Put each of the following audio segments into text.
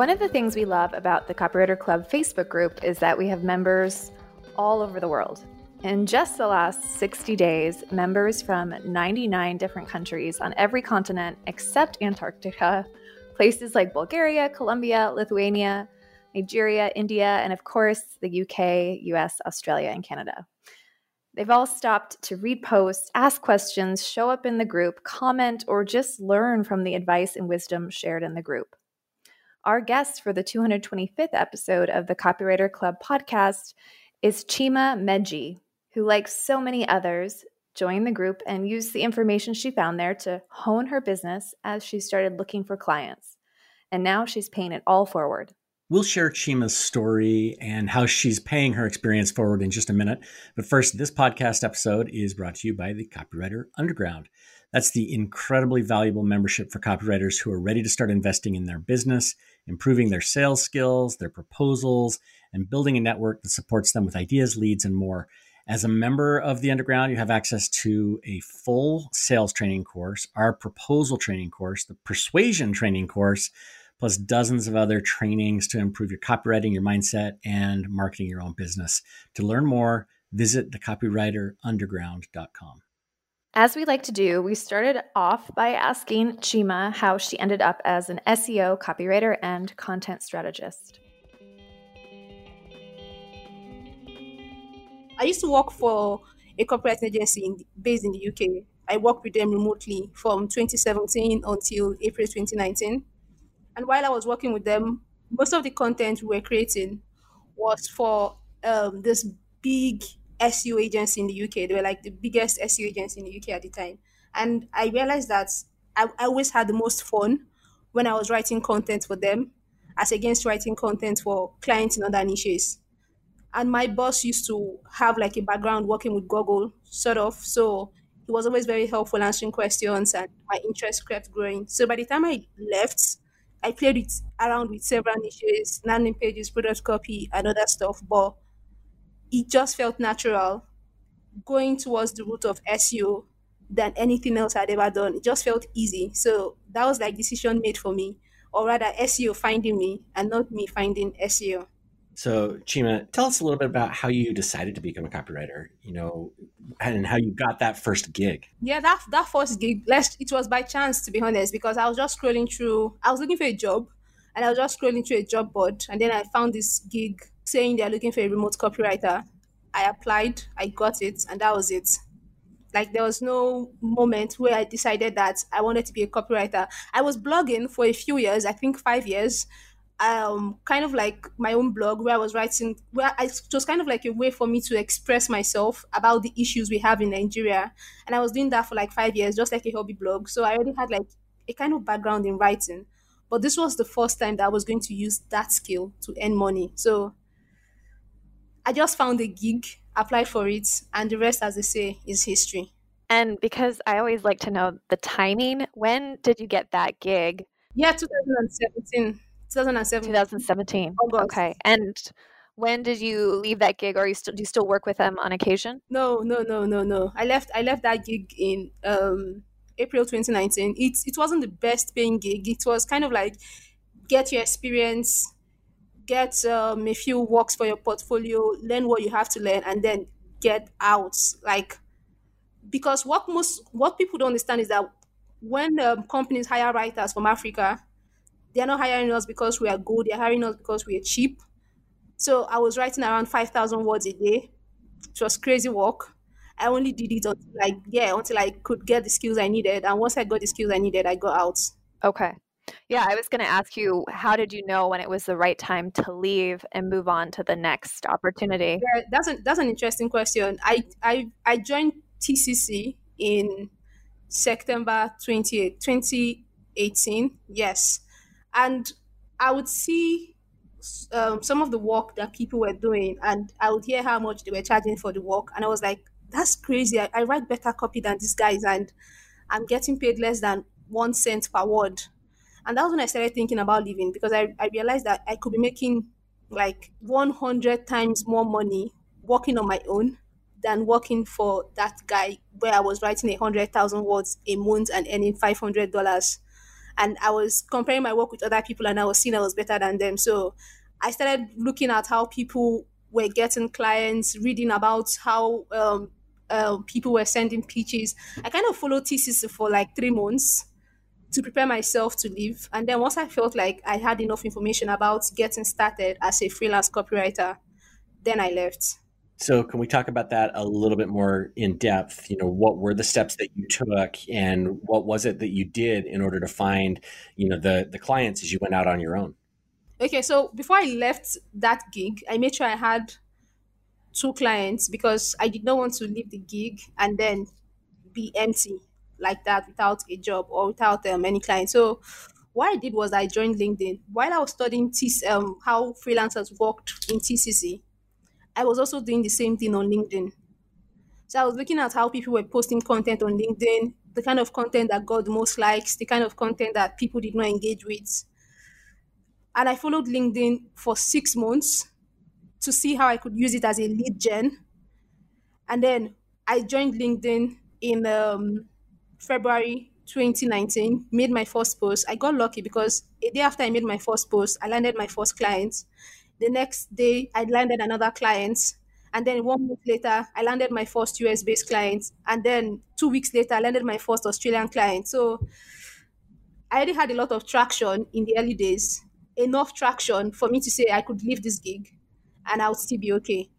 One of the things we love about the Copywriter Club Facebook group is that we have members all over the world. In just the last 60 days, members from 99 different countries on every continent except Antarctica, places like Bulgaria, Colombia, Lithuania, Nigeria, India, and of course, the UK, US, Australia, and Canada. They've all stopped to read posts, ask questions, show up in the group, comment, or just learn from the advice and wisdom shared in the group. Our guest for the 225th episode of the Copywriter Club podcast is Chima Mmeje, who, like so many others, joined the group and used the information she found there to hone her business as she started looking for clients. And now she's paying it all forward. We'll share Chima's story and how she's paying her experience forward in just a minute. But first, this podcast episode is brought to you by the Copywriter Underground. That's the incredibly valuable membership for copywriters who are ready to start investing in their business, improving their sales skills, their proposals, and building a network that supports them with ideas, leads, and more. As a member of the Underground, you have access to a full sales training course, our proposal training course, the persuasion training course, plus dozens of other trainings to improve your copywriting, your mindset, and marketing your own business. To learn more, visit thecopywriterunderground.com. As we like to do, we started off by asking Chima how she ended up as an SEO copywriter and content strategist. I used to work for a corporate agency in, based in the UK. I worked with them remotely from 2017 until April 2019. And while I was working with them, most of the content we were creating was for um, this big SEO agency in the UK. They were like the biggest SEO agency in the UK at the time. And I realized that I, I always had the most fun when I was writing content for them as against writing content for clients in other niches. And my boss used to have like a background working with Google, sort of. So he was always very helpful answering questions and my interest kept growing. So by the time I left, I played it around with several niches, landing pages, product copy, and other stuff. But it just felt natural going towards the route of SEO than anything else I'd ever done. It just felt easy. So that was like decision made for me, or rather SEO finding me and not me finding SEO. So, Chima, tell us a little bit about how you decided to become a copywriter, you know, and how you got that first gig. Yeah, that that first gig, it was by chance, to be honest, because I was just scrolling through, I was looking for a job and I was just scrolling through a job board and then I found this gig saying they're looking for a remote copywriter. I applied, I got it, and that was it. Like there was no moment where I decided that I wanted to be a copywriter. I was blogging for a few years, I think five years. Um, kind of like my own blog where I was writing, where I, it was kind of like a way for me to express myself about the issues we have in Nigeria. And I was doing that for like five years, just like a hobby blog. So I already had like a kind of background in writing. But this was the first time that I was going to use that skill to earn money. So I just found a gig, applied for it, and the rest, as they say, is history. And because I always like to know the timing, when did you get that gig? Yeah, 2017. 2017. 2017. August. Okay. And when did you leave that gig or you still do you still work with them on occasion? No, no, no, no, no. I left I left that gig in um April 2019. It it wasn't the best paying gig. It was kind of like get your experience, get um, a few works for your portfolio, learn what you have to learn, and then get out. Like, because what most what people don't understand is that when um, companies hire writers from Africa, they're not hiring us because we are good. They're hiring us because we are cheap. So I was writing around five thousand words a day. It was crazy work. I only did it until like yeah until I could get the skills I needed, and once I got the skills I needed, I got out. Okay. Yeah, I was going to ask you, how did you know when it was the right time to leave and move on to the next opportunity? Yeah, that's an, that's an interesting question. I, I, I joined TCC in September 20, 2018, yes. And I would see um, some of the work that people were doing, and I would hear how much they were charging for the work. And I was like, that's crazy. I, I write better copy than these guys, and I'm getting paid less than one cent per word and that was when I started thinking about leaving because I, I realized that I could be making like 100 times more money working on my own than working for that guy where I was writing a hundred thousand words a month and earning five hundred dollars. And I was comparing my work with other people and I was seeing I was better than them. So I started looking at how people were getting clients, reading about how um, uh, people were sending pitches. I kind of followed TCC for like three months to prepare myself to leave. And then once I felt like I had enough information about getting started as a freelance copywriter, then I left. So, can we talk about that a little bit more in depth? You know, what were the steps that you took, and what was it that you did in order to find, you know, the the clients as you went out on your own? Okay, so before I left that gig, I made sure I had two clients because I did not want to leave the gig and then be empty like that without a job or without um, any clients. So what I did was I joined LinkedIn while I was studying um, how freelancers worked in TCC. I was also doing the same thing on LinkedIn. So I was looking at how people were posting content on LinkedIn, the kind of content that the most likes, the kind of content that people did not engage with. And I followed LinkedIn for six months to see how I could use it as a lead gen. And then I joined LinkedIn in um, February 2019, made my first post. I got lucky because a day after I made my first post, I landed my first client. The next day, I landed another client. And then one month later, I landed my first US based client. And then two weeks later, I landed my first Australian client. So I already had a lot of traction in the early days, enough traction for me to say I could leave this gig and I would still be okay.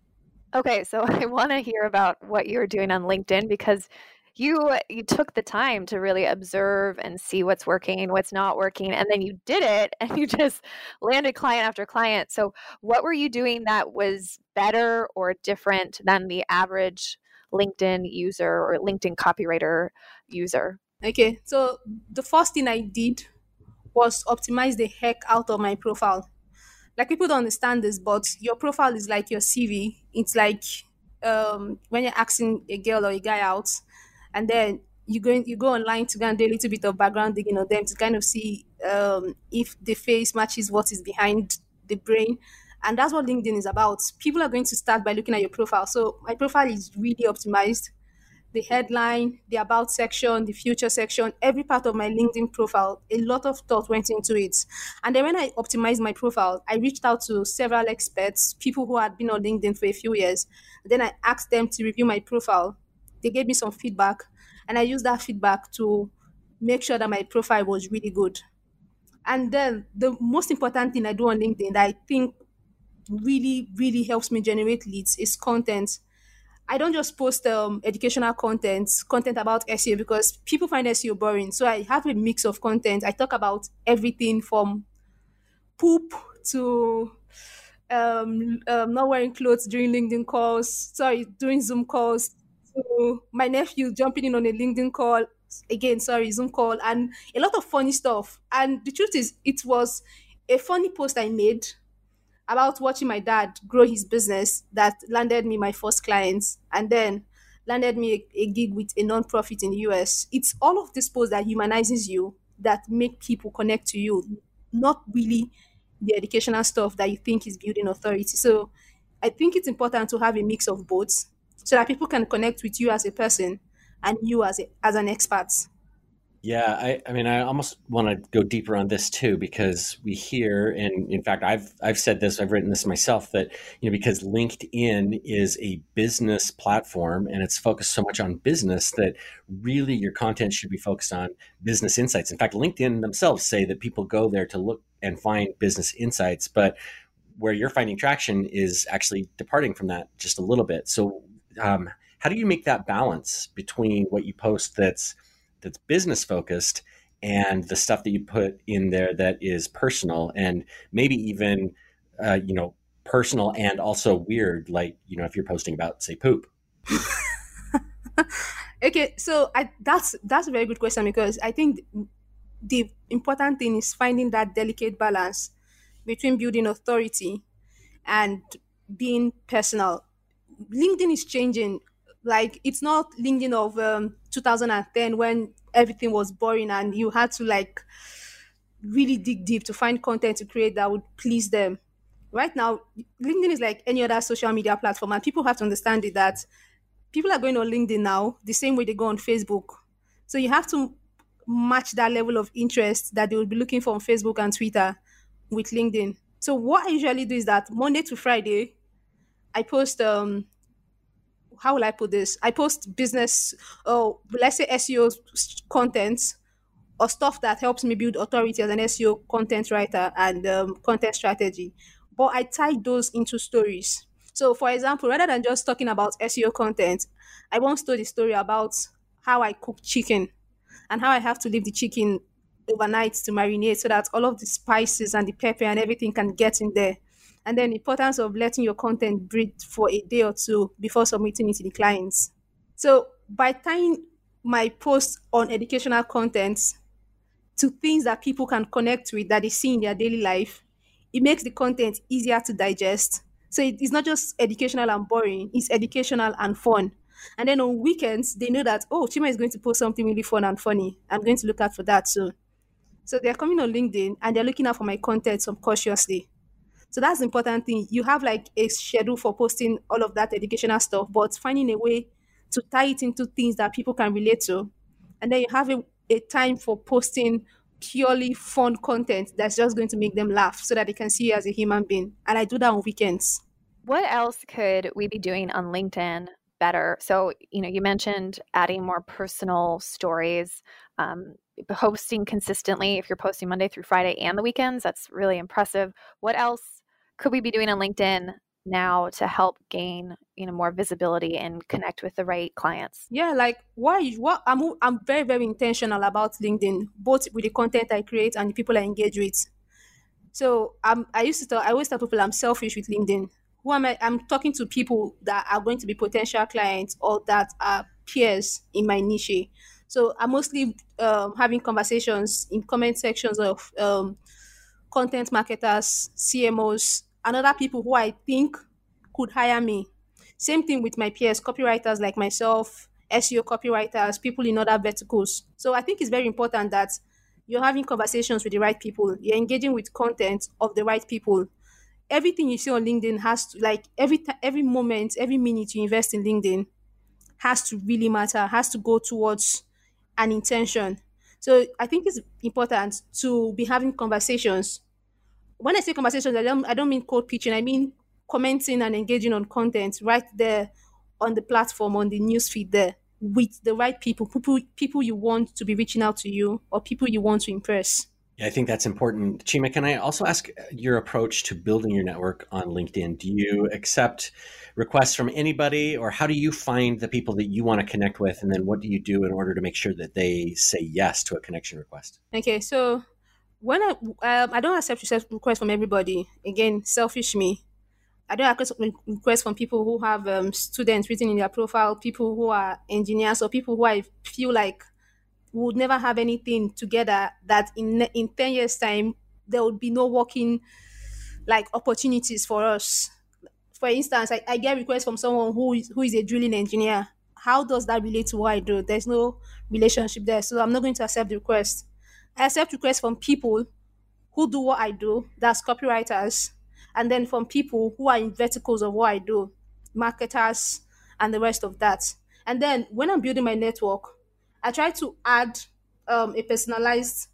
Okay, so I want to hear about what you're doing on LinkedIn because you you took the time to really observe and see what's working what's not working and then you did it and you just landed client after client. So what were you doing that was better or different than the average linkedin user or linkedin copywriter user? Okay so the first thing i did was optimize the heck out of my profile. Like people don't understand this but your profile is like your cv it's like um, when you're asking a girl or a guy out and then you go you go online to go and do a little bit of background digging on them to kind of see um, if the face matches what is behind the brain. And that's what linkedin is about. People are going to start by looking at your profile. So my profile is really optimized. The headline the about section the future section every part of my linkedin profile a lot of thought went into it. And then when i optimized my profile i reached out to several experts people who had been on linkedin for a few years. Then i asked them to review my profile they gave me some feedback, and I used that feedback to make sure that my profile was really good. And then the most important thing I do on LinkedIn that I think really, really helps me generate leads is content. I don't just post um, educational content, content about SEO because people find SEO boring. So I have a mix of content. I talk about everything from poop to um, um, not wearing clothes during LinkedIn calls, sorry, doing Zoom calls, to my nephew jumping in on a LinkedIn call again, sorry, Zoom call, and a lot of funny stuff. And the truth is, it was a funny post I made about watching my dad grow his business that landed me my first clients and then landed me a, a gig with a non-profit in the US. It's all of this post that humanizes you that make people connect to you, not really the educational stuff that you think is building authority. So I think it's important to have a mix of both so that people can connect with you as a person and you as a, as an expert. Yeah, I, I mean, I almost want to go deeper on this too because we hear, and in fact, I've I've said this, I've written this myself that you know because LinkedIn is a business platform and it's focused so much on business that really your content should be focused on business insights. In fact, LinkedIn themselves say that people go there to look and find business insights, but where you're finding traction is actually departing from that just a little bit. So um, how do you make that balance between what you post that's that's business focused and the stuff that you put in there that is personal and maybe even uh, you know personal and also weird like you know if you're posting about say poop? Okay so I, that's that's a very good question because i think the important thing is finding that delicate balance between building authority and being personal LinkedIn is changing. Like it's not LinkedIn of um, 2010 when everything was boring and you had to like really dig deep to find content to create that would please them. Right now, LinkedIn is like any other social media platform, and people have to understand it that people are going on LinkedIn now the same way they go on Facebook. So you have to match that level of interest that they will be looking for on Facebook and Twitter with LinkedIn. So what I usually do is that Monday to Friday, I post um how will I put this? I post business oh let's say SEO content or stuff that helps me build authority as an SEO content writer and um, content strategy. But I tie those into stories. So, for example, rather than just talking about SEO content, I once told a story about how I cook chicken and how I have to leave the chicken overnight to marinate so that all of the spices and the pepper and everything can get in there. And then the importance of letting your content breathe for a day or two before submitting it to the clients. So by tying my posts on educational content to things that people can connect with that they see in their daily life, it makes the content easier to digest. So it's not just educational and boring, it's educational and fun. And then on weekends, they know that, oh, Chima is going to post something really fun and funny. I'm going to look out for that soon. So they're coming on LinkedIn and they're looking out for my content subconsciously. So that's important thing. You have like a schedule for posting all of that educational stuff, but finding a way to tie it into things that people can relate to. And then you have a, a time for posting purely fun content that's just going to make them laugh so that they can see you as a human being. And I do that on weekends. What else could we be doing on LinkedIn better? So, you know, you mentioned adding more personal stories, um, posting consistently. If you're posting Monday through Friday and the weekends, that's really impressive. What else could we be doing on LinkedIn now to help gain you know more visibility and connect with the right clients? Yeah like why what i'm i'm very very intentional about linkedin both with the content i create and the people i engage with. So um, i used to tell i always tell people i'm selfish with linkedin. Who am i i'm talking to people that are going to be potential clients or that are peers in my niche. So i'm mostly um, having conversations in comment sections of um, content marketers cmos and other people who I think could hire me. Same thing with my peers, copywriters like myself, SEO copywriters, people in other verticals. So I think it's very important that you're having conversations with the right people, you're engaging with content of the right people. Everything you see on LinkedIn has to like every t- every moment, every minute you invest in LinkedIn has to really matter, has to go towards an intention. So I think it's important to be having conversations when I say conversations, I don't I don't mean cold pitching. I mean commenting and engaging on content right there on the platform on the newsfeed there with the right people, people people you want to be reaching out to you or people you want to impress. Yeah, I think that's important. Chima, can I also ask your approach to building your network on LinkedIn? Do you accept requests from anybody, or how do you find the people that you want to connect with? And then what do you do in order to make sure that they say yes to a connection request? Okay, so when I um, I don't accept requests from everybody. Again, selfish me. I don't accept requests from people who have um, students written in their profile, people who are engineers, or people who I feel like would never have anything together. That in in ten years' time there would be no working like opportunities for us. For instance, I, I get requests from someone who is who is a drilling engineer. How does that relate to what I do? There's no relationship there, so I'm not going to accept the request. I accept requests from people who do what I do, that's copywriters, and then from people who are in verticals of what I do, marketers, and the rest of that. And then when I'm building my network, I try to add um, a personalized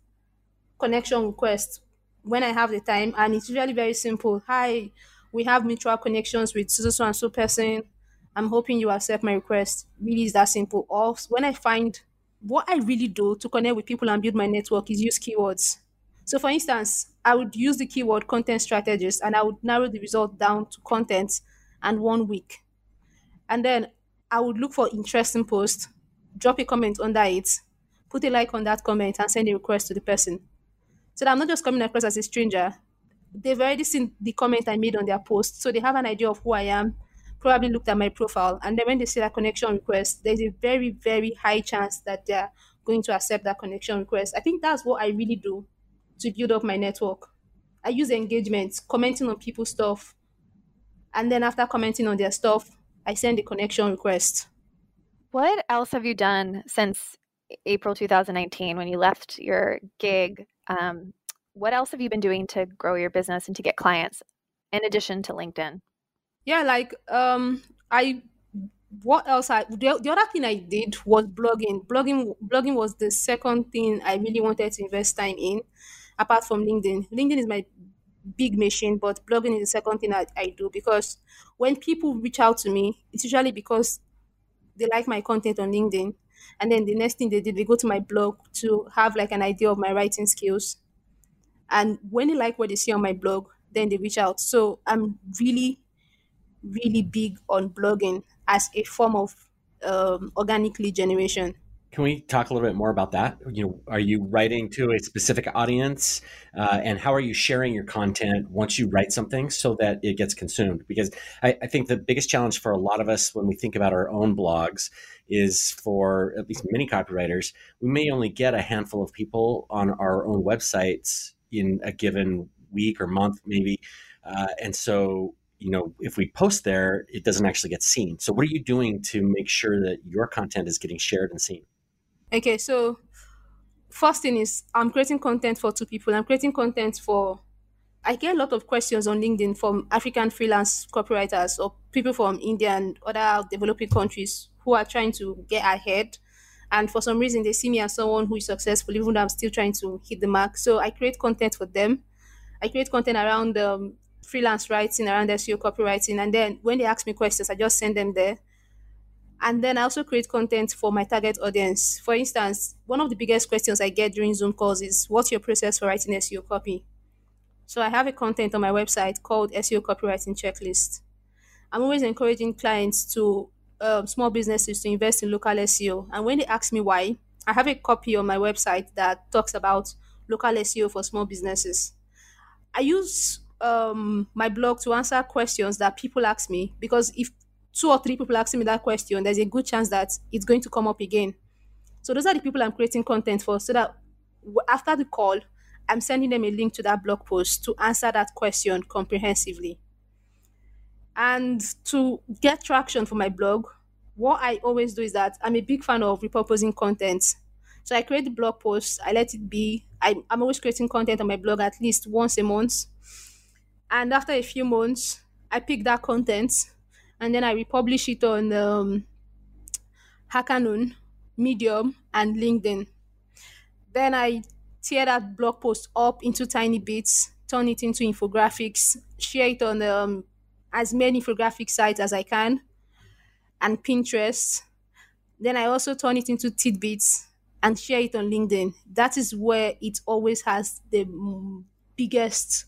connection request when I have the time, and it's usually very simple. Hi, we have mutual connections with so and so person. I'm hoping you accept my request. Really, is that simple. Or when I find what I really do to connect with people and build my network is use keywords. So, for instance, I would use the keyword content strategist and I would narrow the result down to content and one week. And then I would look for interesting posts, drop a comment under it, put a like on that comment, and send a request to the person. So that I'm not just coming across as a stranger. They've already seen the comment I made on their post, so they have an idea of who I am probably looked at my profile. And then when they see that connection request, there's a very, very high chance that they're going to accept that connection request. I think that's what I really do to build up my network. I use engagement, commenting on people's stuff. And then after commenting on their stuff, I send a connection request. What else have you done since April 2019 when you left your gig? Um, what else have you been doing to grow your business and to get clients in addition to LinkedIn? Yeah like um i what else I the, the other thing I did was blogging. Blogging blogging was the second thing I really wanted to invest time in, apart from LinkedIn. LinkedIn is my big machine, but blogging is the second thing I, I do because when people reach out to me, it's usually because they like my content on LinkedIn. And then the next thing they did, they go to my blog to have like an idea of my writing skills. And when they like what they see on my blog, then they reach out. So I'm really, really big on blogging as a form of um, organic lead generation. Can we talk a little bit more about that? You know, are you writing to a specific audience, uh, and how are you sharing your content once you write something so that it gets consumed? Because I, I think the biggest challenge for a lot of us when we think about our own blogs is for at least many copywriters, we may only get a handful of people on our own websites in a given week or month, maybe, uh, and so you know, if we post there, it doesn't actually get seen. So, what are you doing to make sure that your content is getting shared and seen? Okay, so first thing is I'm creating content for two people. I'm creating content for I get a lot of questions on LinkedIn from African freelance copywriters or people from India and other developing countries who are trying to get ahead. And for some reason, they see me as someone who is successful, even though I'm still trying to hit the mark. So I create content for them. I create content around um, freelance writing, around SEO copywriting. And then when they ask me questions, I just send them there. And then I also create content for my target audience. For instance, one of the biggest questions I get during Zoom calls is what's your process for writing SEO copy? So I have a content on my website called SEO Copywriting Checklist. I'm always encouraging clients to um, small businesses to invest in local SEO. And when they ask me why, I have a copy on my website that talks about local SEO for small businesses. I use um, my blog to answer questions that people ask me because if two or three people ask me that question, there's a good chance that it's going to come up again. So those are the people I'm creating content for so that after the call, I'm sending them a link to that blog post to answer that question comprehensively. And to get traction for my blog, what I always do is that I'm a big fan of repurposing content. So I create the blog post, I let it be. I, I'm always creating content on my blog at least once a month. And after a few months, I pick that content and then I republish it on um, HackerNoon, Medium, and LinkedIn. Then I tear that blog post up into tiny bits, turn it into infographics, share it on um, as many infographic sites as I can, and Pinterest. Then I also turn it into tidbits and share it on LinkedIn. That is where it always has the biggest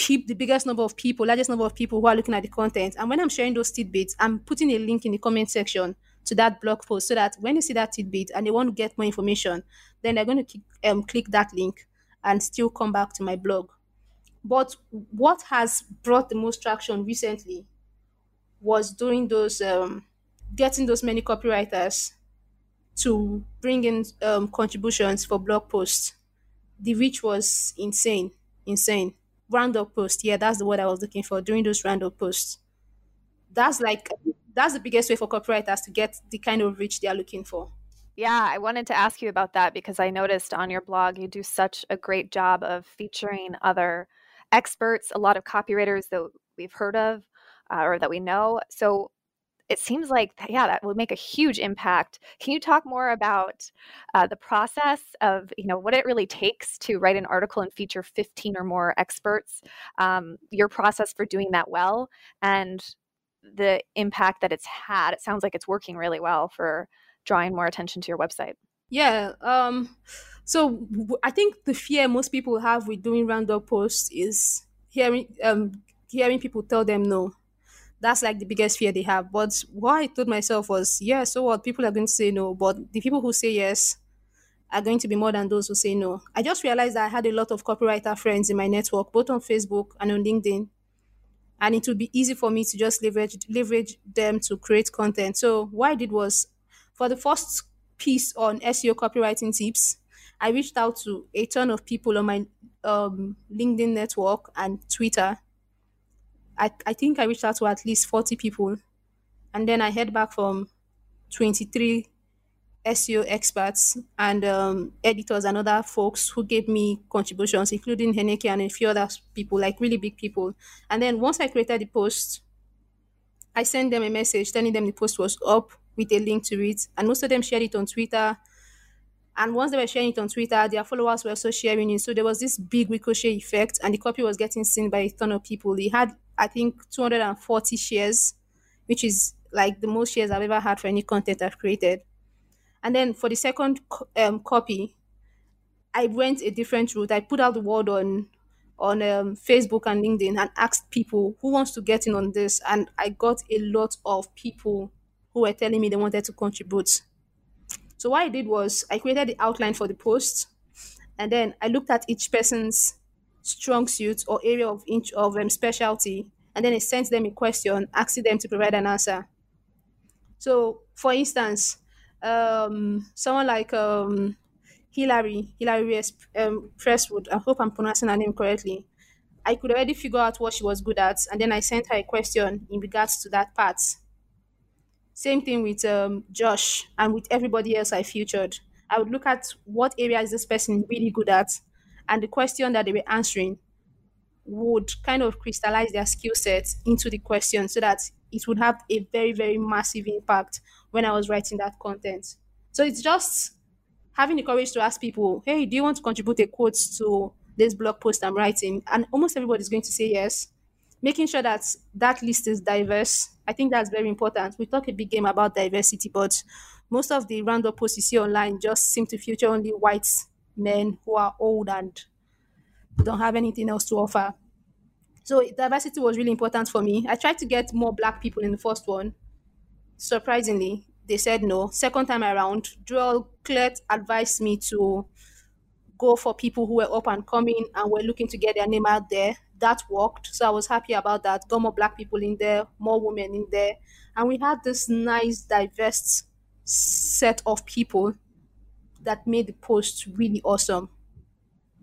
peop, the biggest number of people, largest number of people who are looking at the content. And when I'm sharing those tidbits, I'm putting a link in the comment section to that blog post so that when you see that tidbit and they want to get more information, then they're going to click, um, click that link and still come back to my blog. But what has brought the most traction recently was doing those, um, getting those many copywriters to bring in um, contributions for blog posts. The reach was insane, insane roundup post. Yeah, that's the word I was looking for during those roundup posts. That's like that's the biggest way for copywriters to get the kind of reach they are looking for. Yeah, I wanted to ask you about that because I noticed on your blog you do such a great job of featuring other experts, a lot of copywriters that we've heard of uh, or that we know. So it seems like yeah that would make a huge impact. Can you talk more about uh, the process of you know what it really takes to write an article and feature 15 or more experts um, your process for doing that well and the impact that it's had? It sounds like it's working really well for drawing more attention to your website. Yeah um so i think the fear most people have with doing roundup posts is hearing um hearing people tell them no that's like the biggest fear they have. But what I told myself was, yeah, so what? People are going to say no, but the people who say yes are going to be more than those who say no. I just realized that I had a lot of copywriter friends in my network, both on Facebook and on LinkedIn. And it would be easy for me to just leverage leverage them to create content. So what I did was for the first piece on SEO copywriting tips, I reached out to a ton of people on my um, LinkedIn network and Twitter I, I think I reached out to at least 40 people. And then I heard back from 23 SEO experts and um, editors and other folks who gave me contributions, including Henneke and a few other people, like really big people. And then once I created the post, I sent them a message telling them the post was up with a link to it, and most of them shared it on Twitter. And once they were sharing it on Twitter, their followers were also sharing it. So there was this big ricochet effect, and the copy was getting seen by a ton of people. It had, I think, 240 shares, which is like the most shares I've ever had for any content I've created. And then for the second um, copy, I went a different route. I put out the word on on um, Facebook and LinkedIn and asked people who wants to get in on this, and I got a lot of people who were telling me they wanted to contribute. So what I did was I created the outline for the post, and then I looked at each person's strong suit or area of of um, specialty, and then I sent them a question, asking them to provide an answer. So, for instance, um, someone like um, Hillary, Hillary um, Presswood, I hope I'm pronouncing her name correctly. I could already figure out what she was good at, and then I sent her a question in regards to that part. Same thing with um, Josh and with everybody else I featured. I would look at what area is this person really good at, and the question that they were answering would kind of crystallize their skill set into the question so that it would have a very, very massive impact when I was writing that content. So it's just having the courage to ask people, hey, do you want to contribute a quote to this blog post I'm writing? And almost everybody is going to say yes. Making sure that that list is diverse. I think that's very important. We talk a big game about diversity, but most of the random posts you see online just seem to feature only white men who are old and don't have anything else to offer. So diversity was really important for me. I tried to get more black people in the first one. Surprisingly, they said no. Second time around, Joel Klettke advised me to go for people who were up and coming and were looking to get their name out there. That worked. So I was happy about that. Got more black people in there, more women in there. And we had this nice, diverse set of people that made the post really awesome.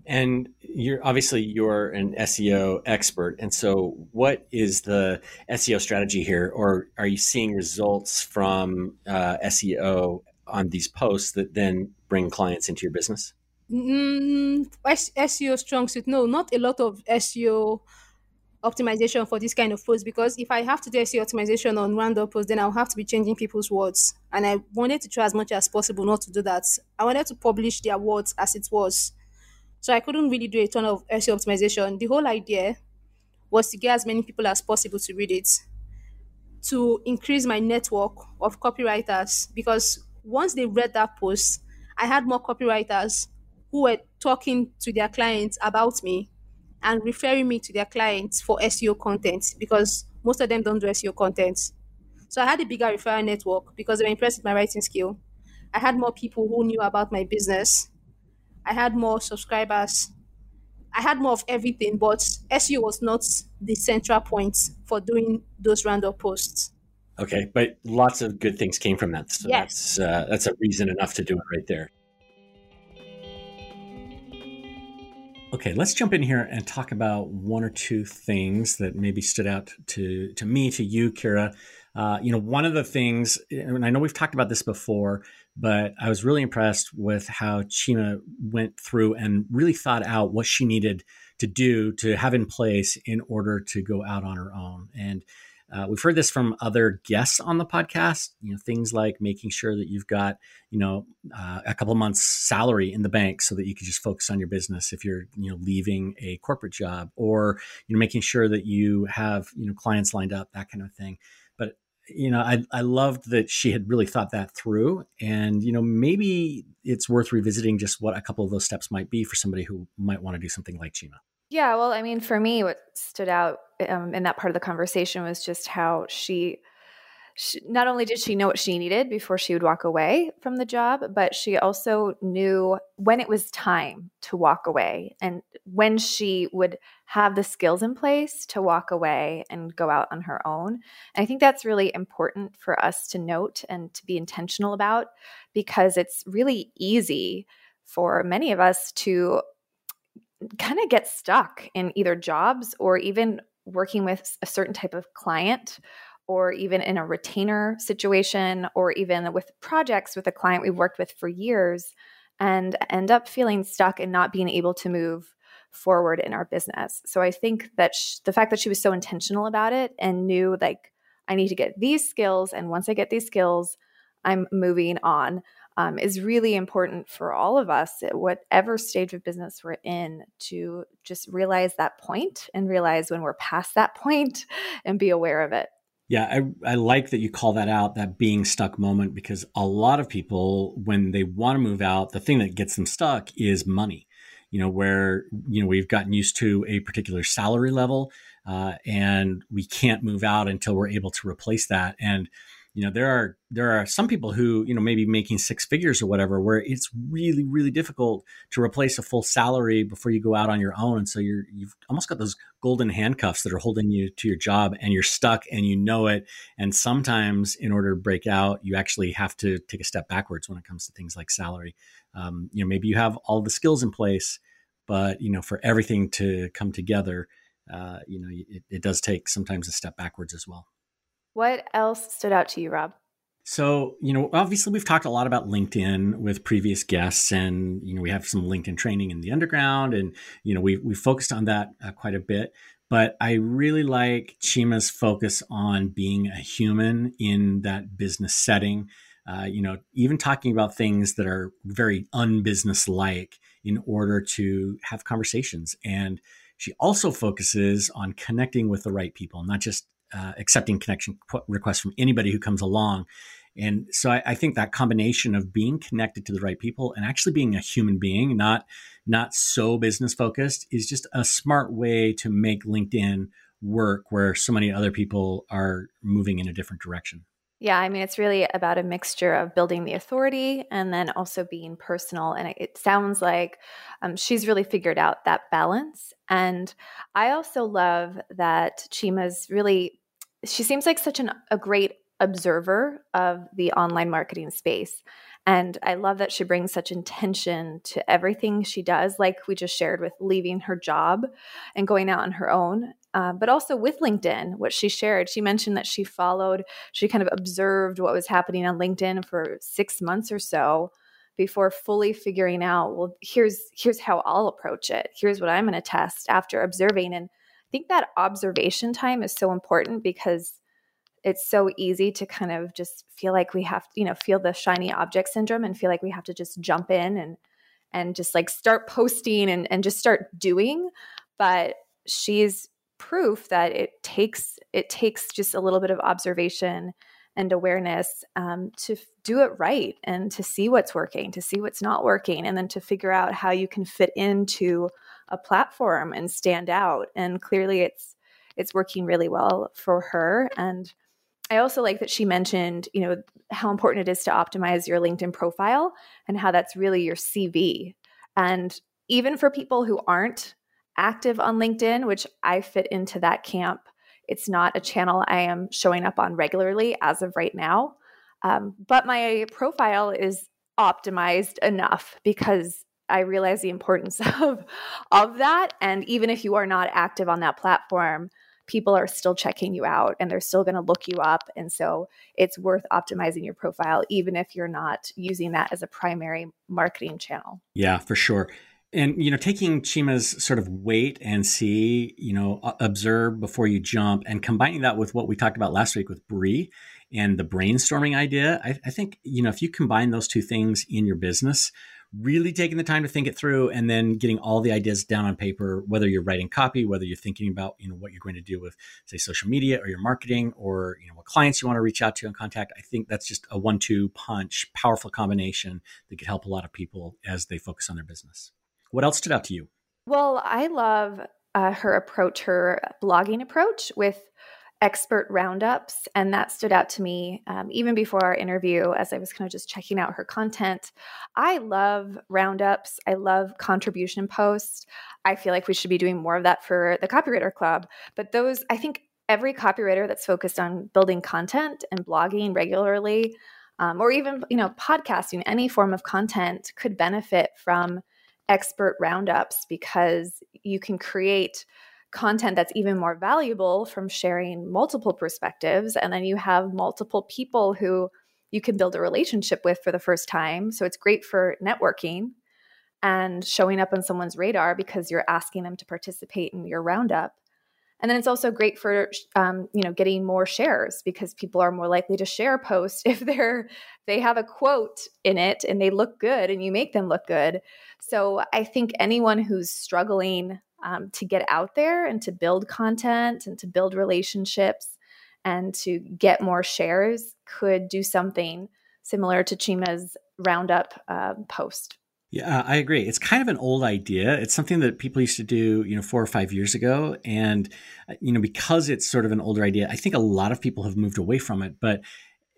And you're obviously you're an SEO expert, and so what is the SEO strategy here, or are you seeing results from uh, SEO on these posts that then bring clients into your business? Mm, SEO strong suit. No, not a lot of SEO optimization for this kind of post because if I have to do SEO optimization on random posts, then I'll have to be changing people's words. And I wanted to try as much as possible not to do that. I wanted to publish their words as it was so I couldn't really do a ton of SEO optimization. The whole idea was to get as many people as possible to read it, to increase my network of copywriters. Because once they read that post, I had more copywriters who were talking to their clients about me and referring me to their clients for SEO content because most of them don't do SEO content. So I had a bigger referral network because they were impressed with my writing skill. I had more people who knew about my business I had more subscribers. I had more of everything, but SEO was not the central point for doing those random posts. Okay, but lots of good things came from that. So yes. that's uh, that's a reason enough to do it right there. Okay, let's jump in here and talk about one or two things that maybe stood out to to me, to you, Kira. Uh, you know, one of the things, and I know we've talked about this before, but I was really impressed with how Chima went through and really thought out what she needed to do to have in place in order to go out on her own. And uh, we've heard this from other guests on the podcast. You know, things like making sure that you've got, you know, uh, a couple months' salary in the bank so that you can just focus on your business if you're, you know, leaving a corporate job, or you know, making sure that you have, you know, clients lined up, that kind of thing But you know, I, I loved that she had really thought that through. And, you know, maybe it's worth revisiting just what a couple of those steps might be for somebody who might want to do something like Chima. Yeah. Well, I mean, for me, what stood out um, in that part of the conversation was just how she she, not only did she know what she needed before she would walk away from the job, but she also knew when it was time to walk away and when she would have the skills in place to walk away and go out on her own. And I think that's really important for us to note and to be intentional about because it's really easy for many of us to kind of get stuck in either jobs or even working with a certain type of client or even in a retainer situation or even with projects with a client we've worked with for years and end up feeling stuck and not being able to move forward in our business. So I think that sh- the fact that she was so intentional about it and knew like I need to get these skills. And once I get these skills, I'm moving on. Um, is really important for all of us at whatever stage of business we're in to just realize that point and realize when we're past that point and be aware of it. Yeah, I, I like that you call that out, that being stuck moment, because a lot of people, when they want to move out, the thing that gets them stuck is money. You know, where, you know, we've gotten used to a particular salary level uh, and we can't move out until we're able to replace that. And, you know there are there are some people who you know maybe making six figures or whatever where it's really really difficult to replace a full salary before you go out on your own. And so you're you've almost got those golden handcuffs that are holding you to your job and you're stuck and you know it. And sometimes in order to break out you actually have to take a step backwards when it comes to things like salary. Um, you know maybe you have all the skills in place but you know for everything to come together uh, you know it, it does take sometimes a step backwards as well what else stood out to you, Rob? So, you know, obviously we've talked a lot about LinkedIn with previous guests and, you know, we have some LinkedIn training in the underground and, you know, we we focused on that uh, quite a bit. But I really like Chima's focus on being a human in that business setting. Uh, you know, even talking about things that are very unbusiness like in order to have conversations. And she also focuses on connecting with the right people, not just uh, accepting connection requests from anybody who comes along. And so I, I, think that combination of being connected to the right people and actually being a human being, not not so business focused, is just a smart way to make LinkedIn work where so many other people are moving in a different direction. Yeah, I mean, it's really about a mixture of building the authority and then also being personal. And it, sounds like um, she's really figured out that balance. And I also love that Chima's really, she seems like such an, a great observer of the online marketing space. And I love that she brings such intention to everything she does, like we just shared with leaving her job and going out on her own. Uh, but also with LinkedIn, what she shared, she mentioned that she followed, she kind of observed what was happening on LinkedIn for six months or so before fully figuring out, well, here's here's how I'll approach it. Here's what I'm going to test after observing. And I think that observation time is so important because it's so easy to kind of just feel like we have you know feel the shiny object syndrome and feel like we have to just jump in and and just like start posting and, and just start doing. But she's proof that it takes it takes just a little bit of observation and awareness um, to f- do it right and to see what's working to see what's not working and then to figure out how you can fit into a platform and stand out. And clearly it's it's working really well for her. And I also like that she mentioned, you know, how important it is to optimize your LinkedIn profile and how that's really your CV. And even for people who aren't active on LinkedIn, which I fit into that camp, it's not a channel I am showing up on regularly as of right now. Um, but my profile is optimized enough because I realize the importance of of that. And even if you are not active on that platform, people are still checking you out and they're still going to look you up. And so it's worth optimizing your profile, even if you're not using that as a primary marketing channel. Yeah, for sure. And, you know, taking Chima's sort of wait and see, you know, observe before you jump and combining that with what we talked about last week with Brie and the brainstorming idea, I, I think, you know, if you combine those two things in your business, really taking the time to think it through and then getting all the ideas down on paper whether you're writing copy whether you're thinking about you know what you're going to do with say social media or your marketing or you know what clients you want to reach out to and contact i think that's just a one-two punch powerful combination that could help a lot of people as they focus on their business. What else stood out to you? Well i love uh, her approach her blogging approach with expert roundups. And that stood out to me um, even before our interview as I was kind of just checking out her content. I love roundups, I love contribution posts. I feel like we should be doing more of that for the Copywriter Club. But those, I think every copywriter that's focused on building content and blogging regularly. Um, or even you know podcasting any form of content could benefit from expert roundups because you can create content that's even more valuable from sharing multiple perspectives. And then you have multiple people who you can build a relationship with for the first time. So it's great for networking and showing up on someone's radar because you're asking them to participate in your roundup. And then it's also great for um, you know getting more shares because people are more likely to share a post if they're they have a quote in it and they look good and you make them look good. So I think anyone who's struggling um, to get out there and to build content and to build relationships and to get more shares could do something similar to Chima's roundup uh, post. Yeah, I agree. It's kind of an old idea. It's something that people used to do, you know, four or five years ago. And, uh, you know, because it's sort of an older idea, I think a lot of people have moved away from it. But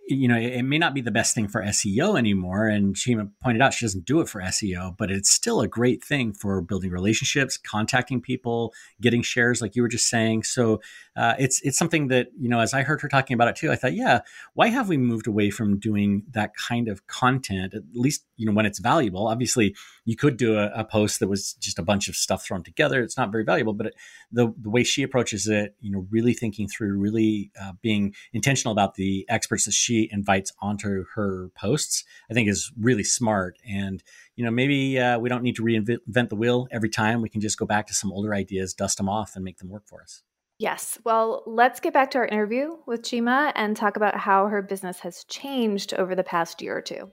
you know, it, may not be the best thing for SEO anymore. And she pointed out she doesn't do it for SEO, but it's still a great thing for building relationships, contacting people, getting shares, like you were just saying. So uh, it's it's something that you know, as I heard her talking about it too, I thought, yeah, why have we moved away from doing that kind of content? At least you know when it's valuable. Obviously, you could do a, a post that was just a bunch of stuff thrown together. It's not very valuable, but it, the the way she approaches it, you know, really thinking through, really uh, being intentional about the experts that she invites onto her posts, I think is really smart. And, you know, maybe uh, we don't need to reinvent the wheel every time. We can just go back to some older ideas, dust them off, and make them work for us. Yes. Well, let's get back to our interview with Chima and talk about how her business has changed over the past year or two.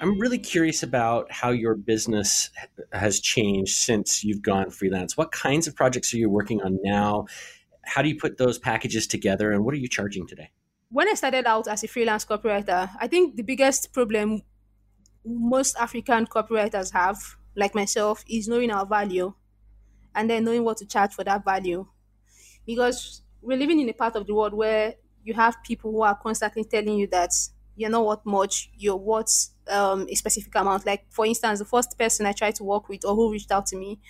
I'm really curious about how your business has changed since you've gone freelance. What kinds of projects are you working on now? how do you put those packages together and what are you charging today? When I started out as a freelance copywriter, I think the biggest problem most African copywriters have, like myself, is knowing our value and then knowing what to charge for that value. Because we're living in a part of the world where you have people who are constantly telling you that you're not worth much, you're worth um, a specific amount. Like, for instance, the first person I tried to work with or who reached out to me,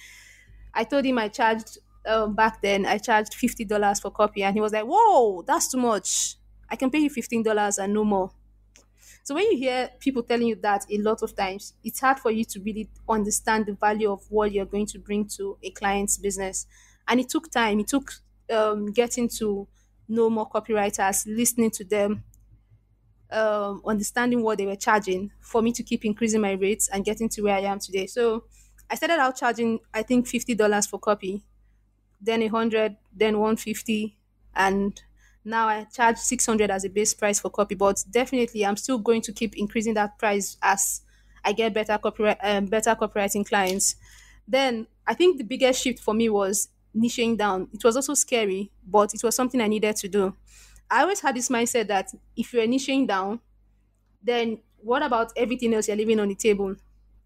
I told him I charged um, back then I charged fifty dollars for copy, and he was like, "Whoa, that's too much. I can pay you fifteen dollars and no more." So when you hear people telling you that a lot of times, it's hard for you to really understand the value of what you're going to bring to a client's business. And it took time. It took um, getting to know more copywriters, listening to them, um, understanding what they were charging for me to keep increasing my rates and getting to where I am today. So I started out charging, I think, fifty dollars for copy then 100 then 150 and now i charge 600 as a base price for copy but definitely i'm still going to keep increasing that price as i get better copyright um, better copywriting clients. Then i think the biggest shift for me was niching down. It was also scary but it was something i needed to do. I always had this mindset that if you're niching down then what about everything else you're leaving on the table?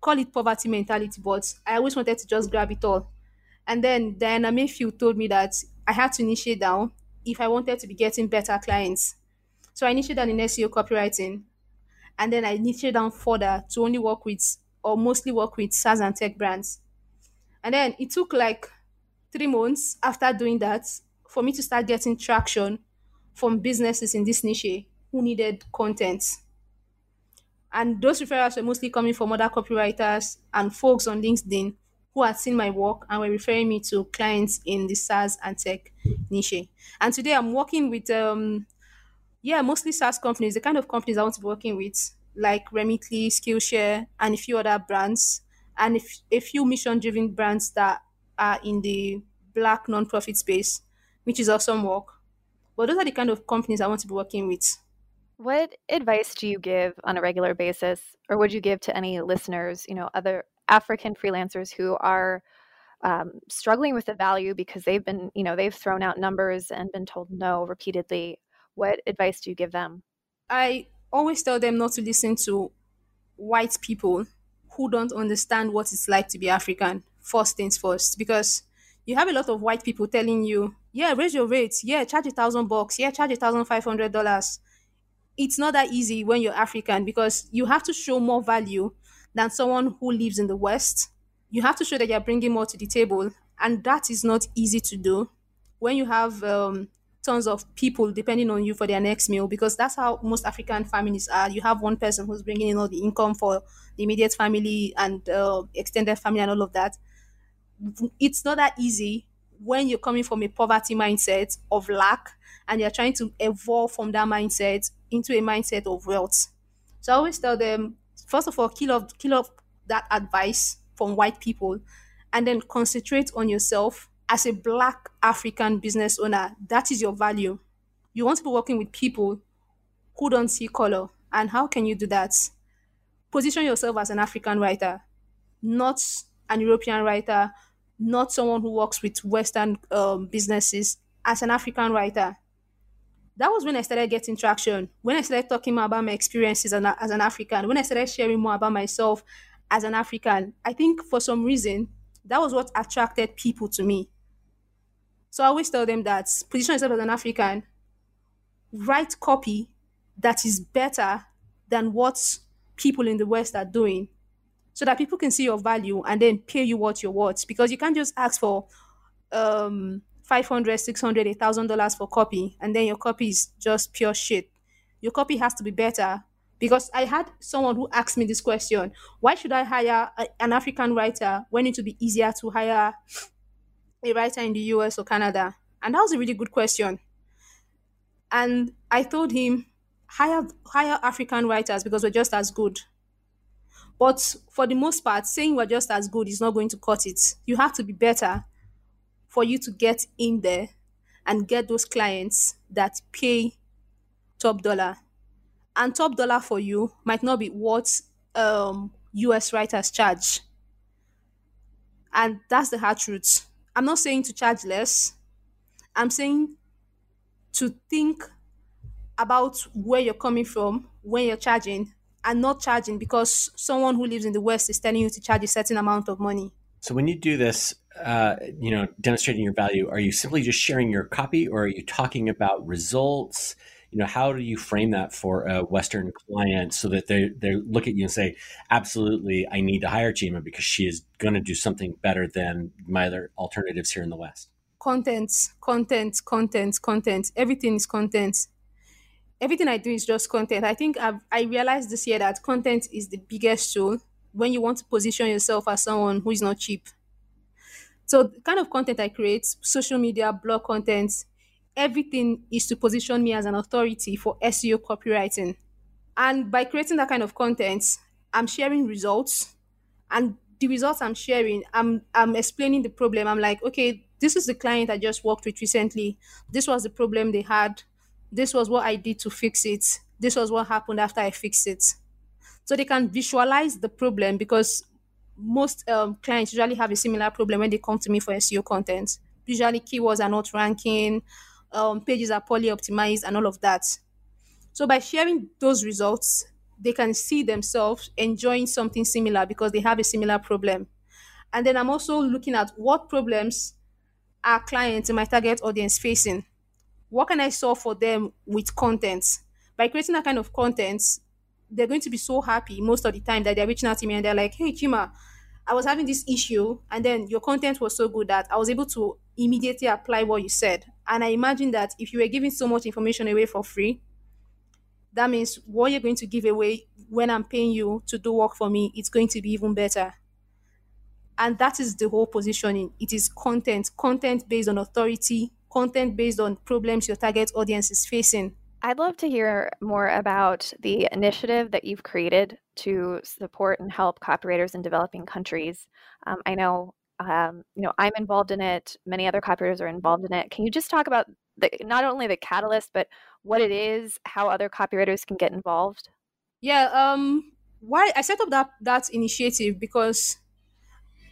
Call it poverty mentality but i always wanted to just grab it all. And then Diana Mayfield told me that I had to initiate down if I wanted to be getting better clients. So I initiated down in SEO copywriting. And then I initiated down further to only work with or mostly work with SaaS and tech brands. And then it took like three months after doing that for me to start getting traction from businesses in this niche who needed content. And those referrals were mostly coming from other copywriters and folks on LinkedIn who had seen my work and were referring me to clients in the SaaS and tech niche. And today I'm working with, um, yeah, mostly SaaS companies, the kind of companies I want to be working with, like Remitly, Skillshare, and a few other brands, and a few mission driven brands that are in the black nonprofit space, which is awesome work. But those are the kind of companies I want to be working with. What advice do you give on a regular basis, or would you give to any listeners, you know, other African freelancers who are um, struggling with the value because they've been, you know, they've thrown out numbers and been told no repeatedly. What advice do you give them? I always tell them not to listen to white people who don't understand what it's like to be African, first things first, because you have a lot of white people telling you, yeah, raise your rates, yeah, charge a thousand bucks, yeah, charge a thousand five hundred dollars. It's not that easy when you're African because you have to show more value than someone who lives in the West. You have to show that you're bringing more to the table, and that is not easy to do when you have um, tons of people depending on you for their next meal because that's how most African families are. You have one person who's bringing in all the income for the immediate family and uh, extended family and all of that. It's not that easy when you're coming from a poverty mindset of lack and you're trying to evolve from that mindset into a mindset of wealth. So I always tell them first of all, kill off, kill off that advice from white people and then concentrate on yourself as a black African business owner. That is your value. You want to be working with people who don't see color. And how can you do that? Position yourself as an African writer, not an European writer, not someone who works with Western um, businesses, as an African writer. That was when I started getting traction. When I started talking more about my experiences as an, African, when I started sharing more about myself as an African, I think for some reason, that was what attracted people to me. So I always tell them that position yourself as an African, write copy that is better than what people in the West are doing so that people can see your value and then pay you what you're worth. Because you can't just ask for um 500 600 1000 dollars for copy and then your copy is just pure shit. Your copy has to be better. Because i had someone who asked me this question why should i hire a, an african writer when it would be easier to hire a writer in the us or canada? And that was a really good question. And i told him hire hire african writers because we're just as good. But for the most part saying we're just as good is not going to cut it. You have to be better for you to get in there and get those clients that pay top dollar. And top dollar for you might not be what um, US writers charge. And that's the hard truth. I'm not saying to charge less. I'm saying to think about where you're coming from when you're charging and not charging because someone who lives in the West is telling you to charge a certain amount of money. So when you do this, uh, you know, demonstrating your value, are you simply just sharing your copy, or are you talking about results? You know, how do you frame that for a Western client so that they they look at you and say, "Absolutely, I need to hire Chima because she is going to do something better than my other alternatives here in the West." Content, content, content, content. Everything is content. Everything I do is just content. I think I've I realized this year that content is the biggest tool when you want to position yourself as someone who is not cheap. So, the kind of content I create, social media, blog content, everything is to position me as an authority for SEO copywriting. And by creating that kind of content, I'm sharing results. And the results I'm sharing, I'm I'm explaining the problem. I'm like, okay, this is the client I just worked with recently. This was the problem they had. This was what I did to fix it. This was what happened after I fixed it so they can visualize the problem because most um, clients usually have a similar problem when they come to me for SEO content. Usually, keywords are not ranking, um, pages are poorly optimized, and all of that. So, by sharing those results, they can see themselves enjoying something similar because they have a similar problem. And then I'm also looking at what problems are clients in my target audience facing. What can I solve for them with content? By creating that kind of content, they're going to be so happy most of the time that they're reaching out to me and they're like, hey, Chima, I was having this issue, and then your content was so good that I was able to immediately apply what you said. And I imagine that if you were giving so much information away for free, that means what you're going to give away when I'm paying you to do work for me, it's going to be even better. And that is the whole positioning. It is content, content based on authority, content based on problems your target audience is facing I'd love to hear more about the initiative that you've created to support and help copywriters in developing countries. Um, I know, um, you know, I'm involved in it. Many other copywriters are involved in it. Can you just talk about the, not only the catalyst, but what it is, how other copywriters can get involved? Yeah. Um. Why I set up that that initiative because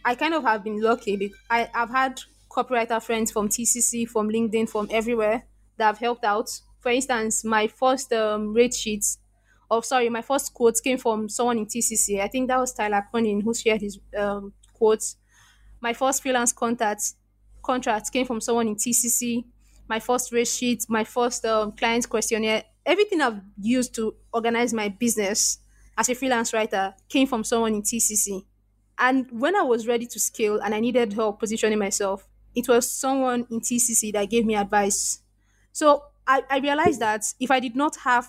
I kind of have been lucky. I I've had copywriter friends from TCC, from LinkedIn, from everywhere that have helped out for instance, my first um, rate sheets, or sorry, my first quotes came from someone in TCC. I think that was Tyler Cronin who shared his um, quotes. My first freelance contact contract came from someone in TCC. My first rate sheet, my first um, client questionnaire, everything I've used to organize my business as a freelance writer came from someone in TCC. And when I was ready to scale and I needed help positioning myself, it was someone in TCC that gave me advice. So I, I realized that if I did not have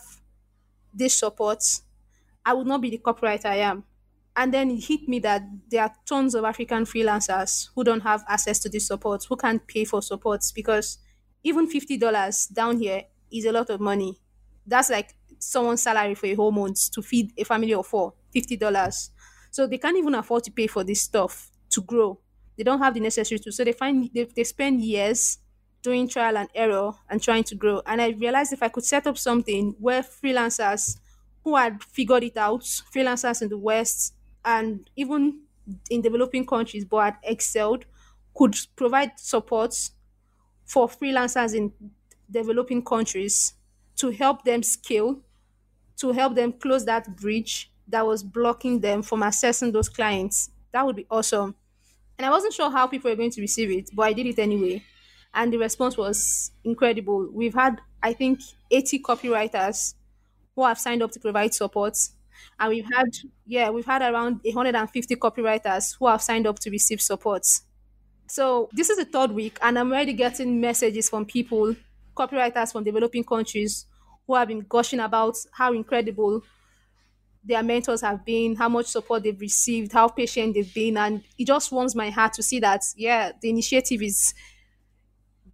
this support, I would not be the copywriter I am. And then it hit me that there are tons of African freelancers who don't have access to this support, who can't pay for support because even $50 down here is a lot of money. That's like someone's salary for a whole month to feed a family of four, $50. So they can't even afford to pay for this stuff to grow They don't have the necessary tools. So they find they, they spend years doing trial and error and trying to grow. And I realized if I could set up something where freelancers who had figured it out, freelancers in the West and even in developing countries but had excelled, could provide support for freelancers in developing countries to help them scale, to help them close that bridge that was blocking them from accessing those clients. That would be awesome. And I wasn't sure how people were going to receive it, but I did it anyway. And the response was incredible. We've had, I think, 80 copywriters who have signed up to provide support. And we've had, yeah, we've had around 150 copywriters who have signed up to receive support. So this is the third week, and I'm already getting messages from people, copywriters from developing countries, who have been gushing about how incredible their mentors have been, how much support they've received, how patient they've been, and it just warms my heart to see that yeah, the initiative is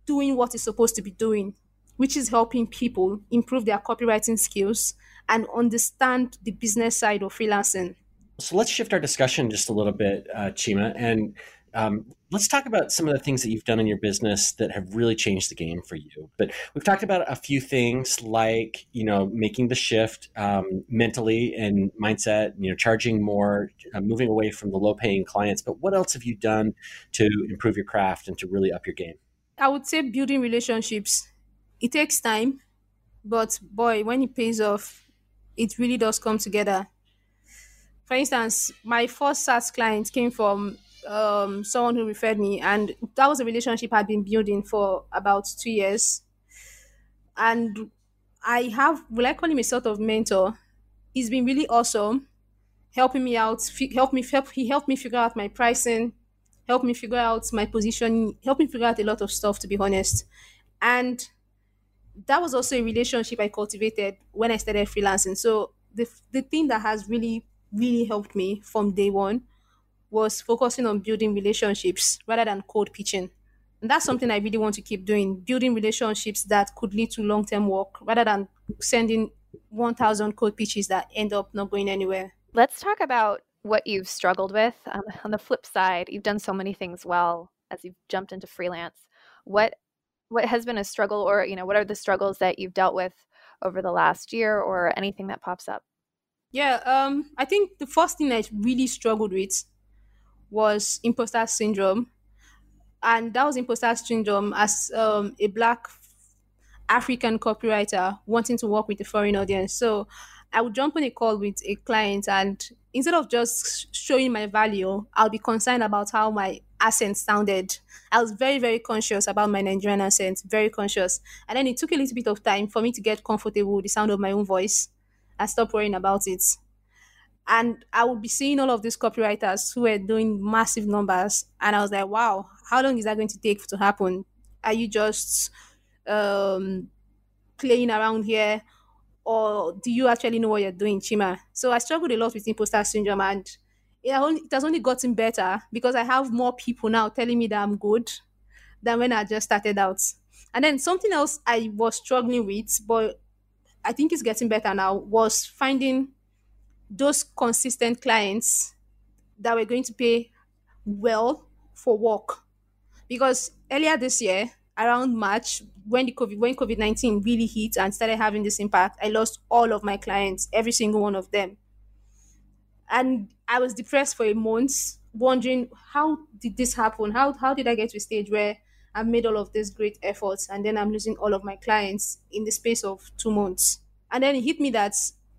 doing what it's supposed to be doing, which is helping people improve their copywriting skills and understand the business side of freelancing. So let's shift our discussion just a little bit, uh, Chima, and um, let's talk about some of the things that you've done in your business that have really changed the game for you. But we've talked about a few things like you know making the shift um, mentally and mindset, you know, charging more, uh, moving away from the low-paying clients. But what else have you done to improve your craft and to really up your game? I would say building relationships. It takes time, but boy, when it pays off, it really does come together. For instance, my first SaaS client came from um, someone who referred me, and that was a relationship I'd been building for about two years. And I have, will I call him a sort of mentor? He's been really awesome, helping me out. F- help me, help, he helped me figure out my pricing, helped me figure out my position, helped me figure out a lot of stuff, to be honest. And that was also a relationship I cultivated when I started freelancing. So the the thing that has really really helped me from day one was focusing on building relationships rather than cold pitching. And that's something I really want to keep doing, building relationships that could lead to long term work rather than sending 1,000 cold pitches that end up not going anywhere. Let's talk about what you've struggled with. Um, on the flip side, you've done so many things well as you've jumped into freelance. What what has been a struggle or you know what are the struggles that you've dealt with over the last year or anything that pops up yeah um i think the first thing i really struggled with was imposter syndrome. And that was imposter syndrome as um, a black African copywriter wanting to work with a foreign audience. So I would jump on a call with a client and instead of just showing my value, I'll be concerned about how my accent sounded. I was very, very conscious about my Nigerian accent, very conscious. And then it took a little bit of time for me to get comfortable with the sound of my own voice and stop worrying about it. And I would be seeing all of these copywriters who were doing massive numbers. And I was like, wow, how long is that going to take to happen? Are you just um, playing around here? Or do you actually know what you're doing, Chima? So I struggled a lot with imposter syndrome and it, has only gotten better because I have more people now telling me that I'm good than when I just started out. And then something else I was struggling with, but I think it's getting better now, was finding those consistent clients that were going to pay well for work. Because earlier this year, around March, when the COVID when COVID nineteen really hit and started having this impact, I lost all of my clients, every single one of them. And I was depressed for a month, wondering how did this happen? How how did I get to a stage where I've made all of these great efforts and then I'm losing all of my clients in the space of two months? And then it hit me that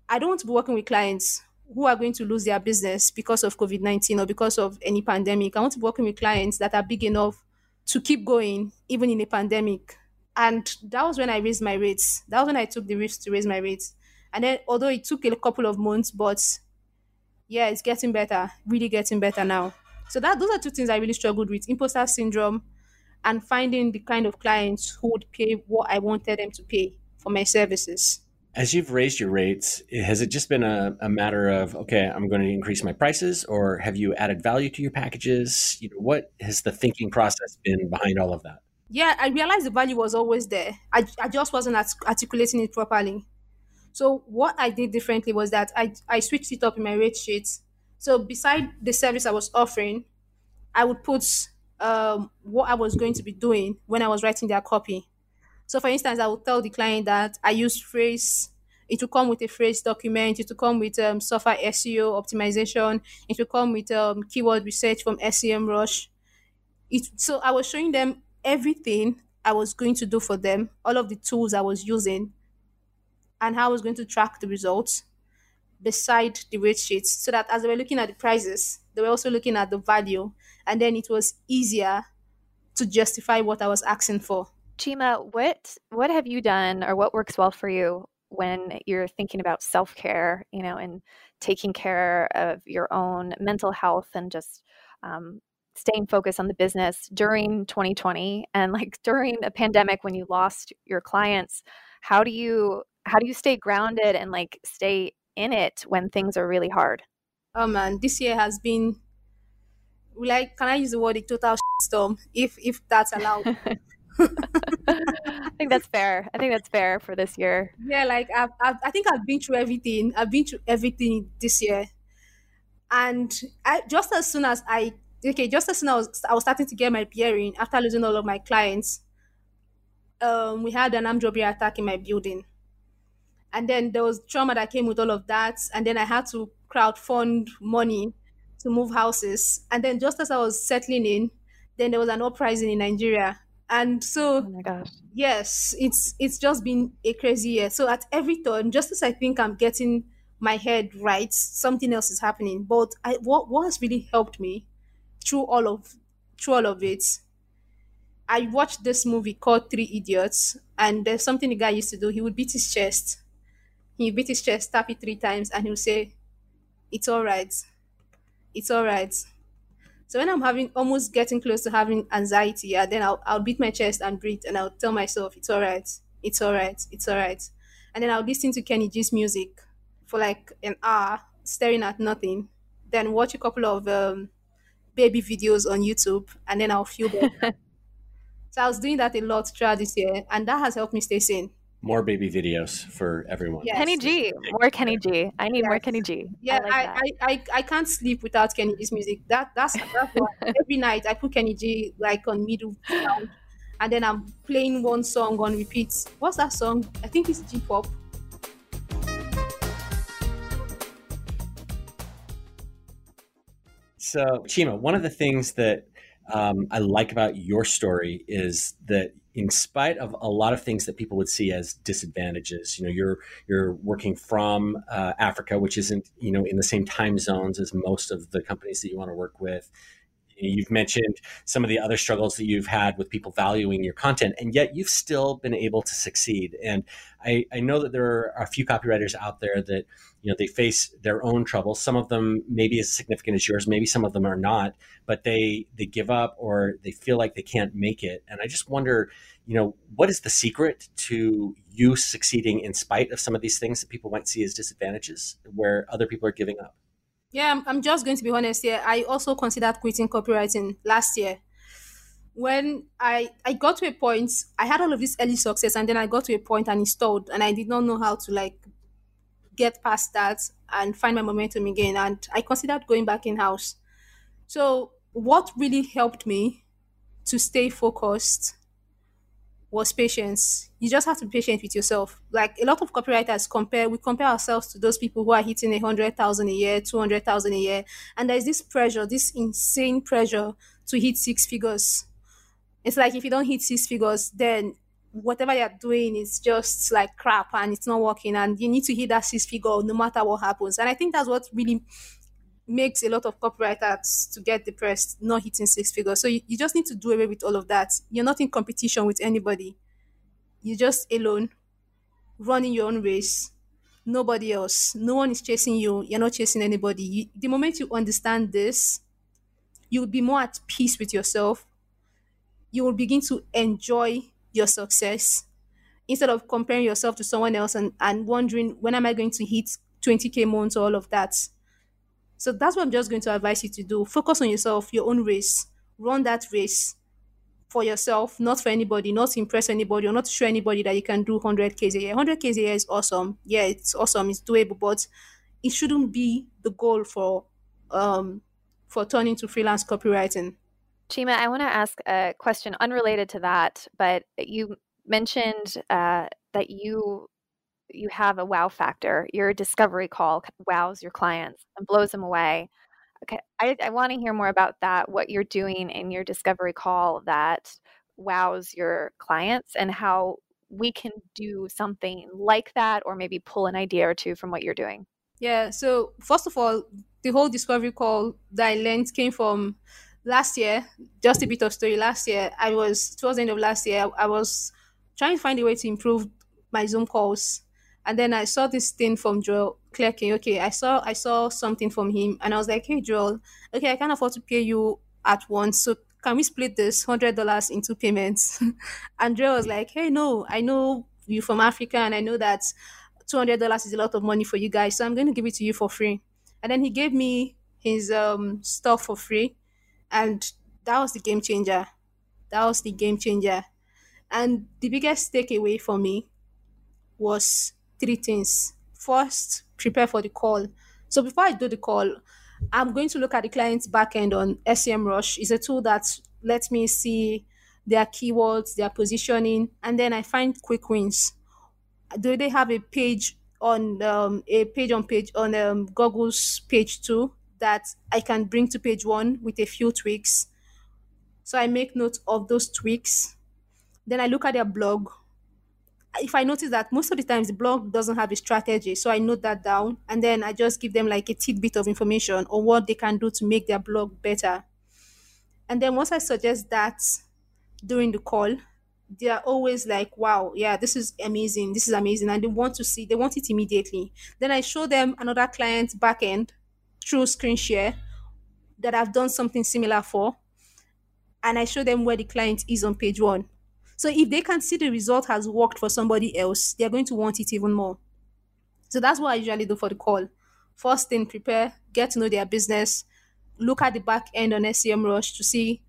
I don't want to be working with clients who are going to lose their business because of COVID 19 or because of any pandemic. I want to be working with clients that are big enough to keep going, even in a pandemic. And that was when I raised my rates. That was when I took the risk to raise my rates. And then, although it took a couple of months, but yeah, it's getting better, really getting better now. So that those are two things I really struggled with: imposter syndrome and finding the kind of clients who would pay what I wanted them to pay for my services. As you've raised your rates, has it just been a, a, matter of okay, I'm going to increase my prices, or have you added value to your packages? You know, what has the thinking process been behind all of that? Yeah, I realized the value was always there. I, I just wasn't articulating it properly. So what I did differently was that I, I switched it up in my rate sheet. So beside the service I was offering, I would put um, what I was going to be doing when I was writing their copy. So, for instance, I will tell the client that I use Frase. It will come with a Frase document. It will come with um, Surfer SEO optimization. It will come with um, keyword research from SEMrush. It, so I was showing them everything I was going to do for them, all of the tools I was using, and how I was going to track the results beside the rate sheets so that as they were looking at the prices, they were also looking at the value. And then it was easier to justify what I was asking for. Chima, what what have you done or what works well for you when you're thinking about self-care, you know, and taking care of your own mental health and just um, staying focused on the business during 2020 and like during a pandemic when you lost your clients? How do you how do you stay grounded and like stay in it when things are really hard? Oh man this year has been like can i use the word a total storm if if that's allowed I think that's fair. I think that's fair for this year. Yeah, like I've, I've, I think I've been through everything. I've been through everything this year, and I just as soon as I okay, just as soon as I was, I was starting to get my bearing after losing all of my clients, um, we had an armed attack in my building. And then there was trauma that came with all of that. And then I had to crowd fund money to move houses. And then just as I was settling in, then there was an uprising in Nigeria. And so, oh yes, it's it's just been a crazy year. So at every turn, just as I think I'm getting my head right, something else is happening. But I, what what has really helped me through all of through all of it, I watched this movie called Three Idiots, and there's something the guy used to do. He would beat his chest. He beat his chest, tap it three times, and he would say, "It's all right. It's all right." So when I'm having almost getting close to having anxiety, yeah, then I'll I'll beat my chest and breathe, and I'll tell myself, "It's all right. It's all right. It's all right." And then I'll listen to Kenny G's music for like an hour, staring at nothing. Then watch a couple of um, baby videos on YouTube and then I'll feel better. so I was doing that a lot throughout this year and that has helped me stay sane. More baby videos for everyone. Yes. Kenny G. More Kenny G. I need yes. more Kenny G. Yeah, I, like I, I, I, I, can't sleep without Kenny G's music. That that's, that's why every night I put Kenny G like on middle sound and then I'm playing one song on repeat. What's that song? I think it's G pop. So, Chima, one of the things that um, I like about your story is that in spite of a lot of things that people would see as disadvantages, you know, you're you're working from uh, Africa, which isn't you know in the same time zones as most of the companies that you want to work with. You've mentioned some of the other struggles that you've had with people valuing your content, and yet you've still been able to succeed. And I, I know that there are a few copywriters out there that you know they face their own troubles. Some of them maybe as significant as yours, maybe some of them are not, but they they give up or they feel like they can't make it. And I just wonder, you know, what is the secret to you succeeding in spite of some of these things that people might see as disadvantages, where other people are giving up? Yeah, I'm, I'm just going to be honest here. I also considered quitting copywriting last year. When I, I got to a point, I had all of this early success, and then I got to a point and installed, and I did not know how to like get past that and find my momentum again. And I considered going back in house. So, what really helped me to stay focused was patience. You just have to be patient with yourself. Like a lot of copywriters compare, we compare ourselves to those people who are hitting a hundred thousand a year, two hundred thousand a year, and there's this pressure, this insane pressure to hit six figures. It's like if you don't hit six figures, then whatever you're doing is just like crap and it's not working, and you need to hit that six figure no matter what happens. And I think that's what really makes a lot of copywriters to get depressed not hitting six figures. So you, you just need to do away with all of that. You're not in competition with anybody. You're just alone, running your own race. Nobody else. No one is chasing you. You're not chasing anybody. You, the moment you understand this, you'll be more at peace with yourself. You will begin to enjoy your success instead of comparing yourself to someone else and, and wondering when am I going to hit 20k months or all of that so that's what I'm just going to advise you to do. Focus on yourself, your own race. Run that race for yourself, not for anybody, not to impress anybody, or not to show anybody that you can do 100 Ks a year. 100 Ks a year is awesome. Yeah, it's awesome. It's doable, but it shouldn't be the goal for um for turning to freelance copywriting. Chima, I want to ask a question unrelated to that, but you mentioned uh, that you you have a wow factor. Your discovery call wows your clients and blows them away. Okay, I, I want to hear more about that. What you're doing in your discovery call that wows your clients, and how we can do something like that, or maybe pull an idea or two from what you're doing. Yeah. So first of all, the whole discovery call that I learned came from last year. Just a bit of story. Last year, I was towards the end of last year, I was trying to find a way to improve my Zoom calls, and then I saw this thing from Joel Klettke. Okay, I saw I saw something from him, and I was like, Hey, Joel. Okay, I can't afford to pay you at once, so can we split this hundred dollars into payments? and Joel was like, Hey, no, I know you from Africa, and I know that $200 is a lot of money for you guys, so I'm going to give it to you for free. And then he gave me his um, stuff for free. And that was the game changer. That was the game changer. And the biggest takeaway for me was three things. First, prepare for the call. So before I do the call, I'm going to look at the client's backend on SEMrush. It's a tool that lets me see their keywords, their positioning, and then I find quick wins do they have a page on um, a page on page on um, Google's page two that I can bring to page one with a few tweaks. So I make note of those tweaks. Then I look at their blog. If I notice that most of the times the blog doesn't have a strategy, so I note that down and then I just give them like a tidbit of information on what they can do to make their blog better. And then once I suggest that during the call, they are always like, wow, yeah, this is amazing. This is amazing. And they want to see, they want it immediately. Then I show them another client backend through screen share that I've done something similar for. And I show them where the client is on page one. So if they can see the result has worked for somebody else, they're going to want it even more. So that's what I usually do for the call. First thing, prepare, get to know their business, look at the back end on SEMrush to see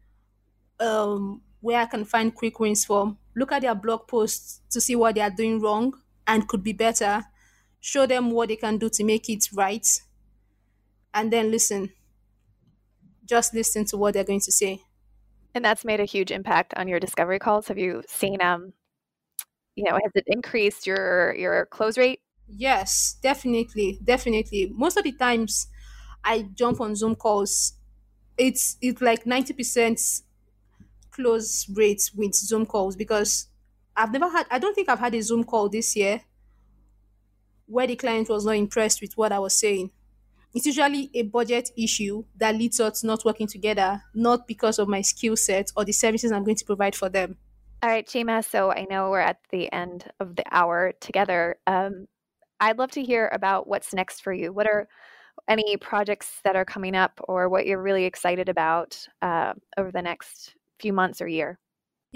um, where I can find quick wins from, look at their blog posts to see what they are doing wrong and could be better, show them what they can do to make it right, and then listen. Just listen to what they're going to say. And that's made a huge impact on your discovery calls. Have you seen um you know, has it increased your your close rate? Yes, definitely. Definitely. Most of the times I jump on Zoom calls, it's it's like 90% close rates with Zoom calls because I've never had, I don't think I've had a Zoom call this year where the client was not impressed with what I was saying. It's usually a budget issue that leads us not working together, not because of my skill set or the services I'm going to provide for them. All right, Chima. So I know we're at the end of the hour together. Um, I'd love to hear about what's next for you. What are any projects that are coming up or what you're really excited about uh, over the next few months or year?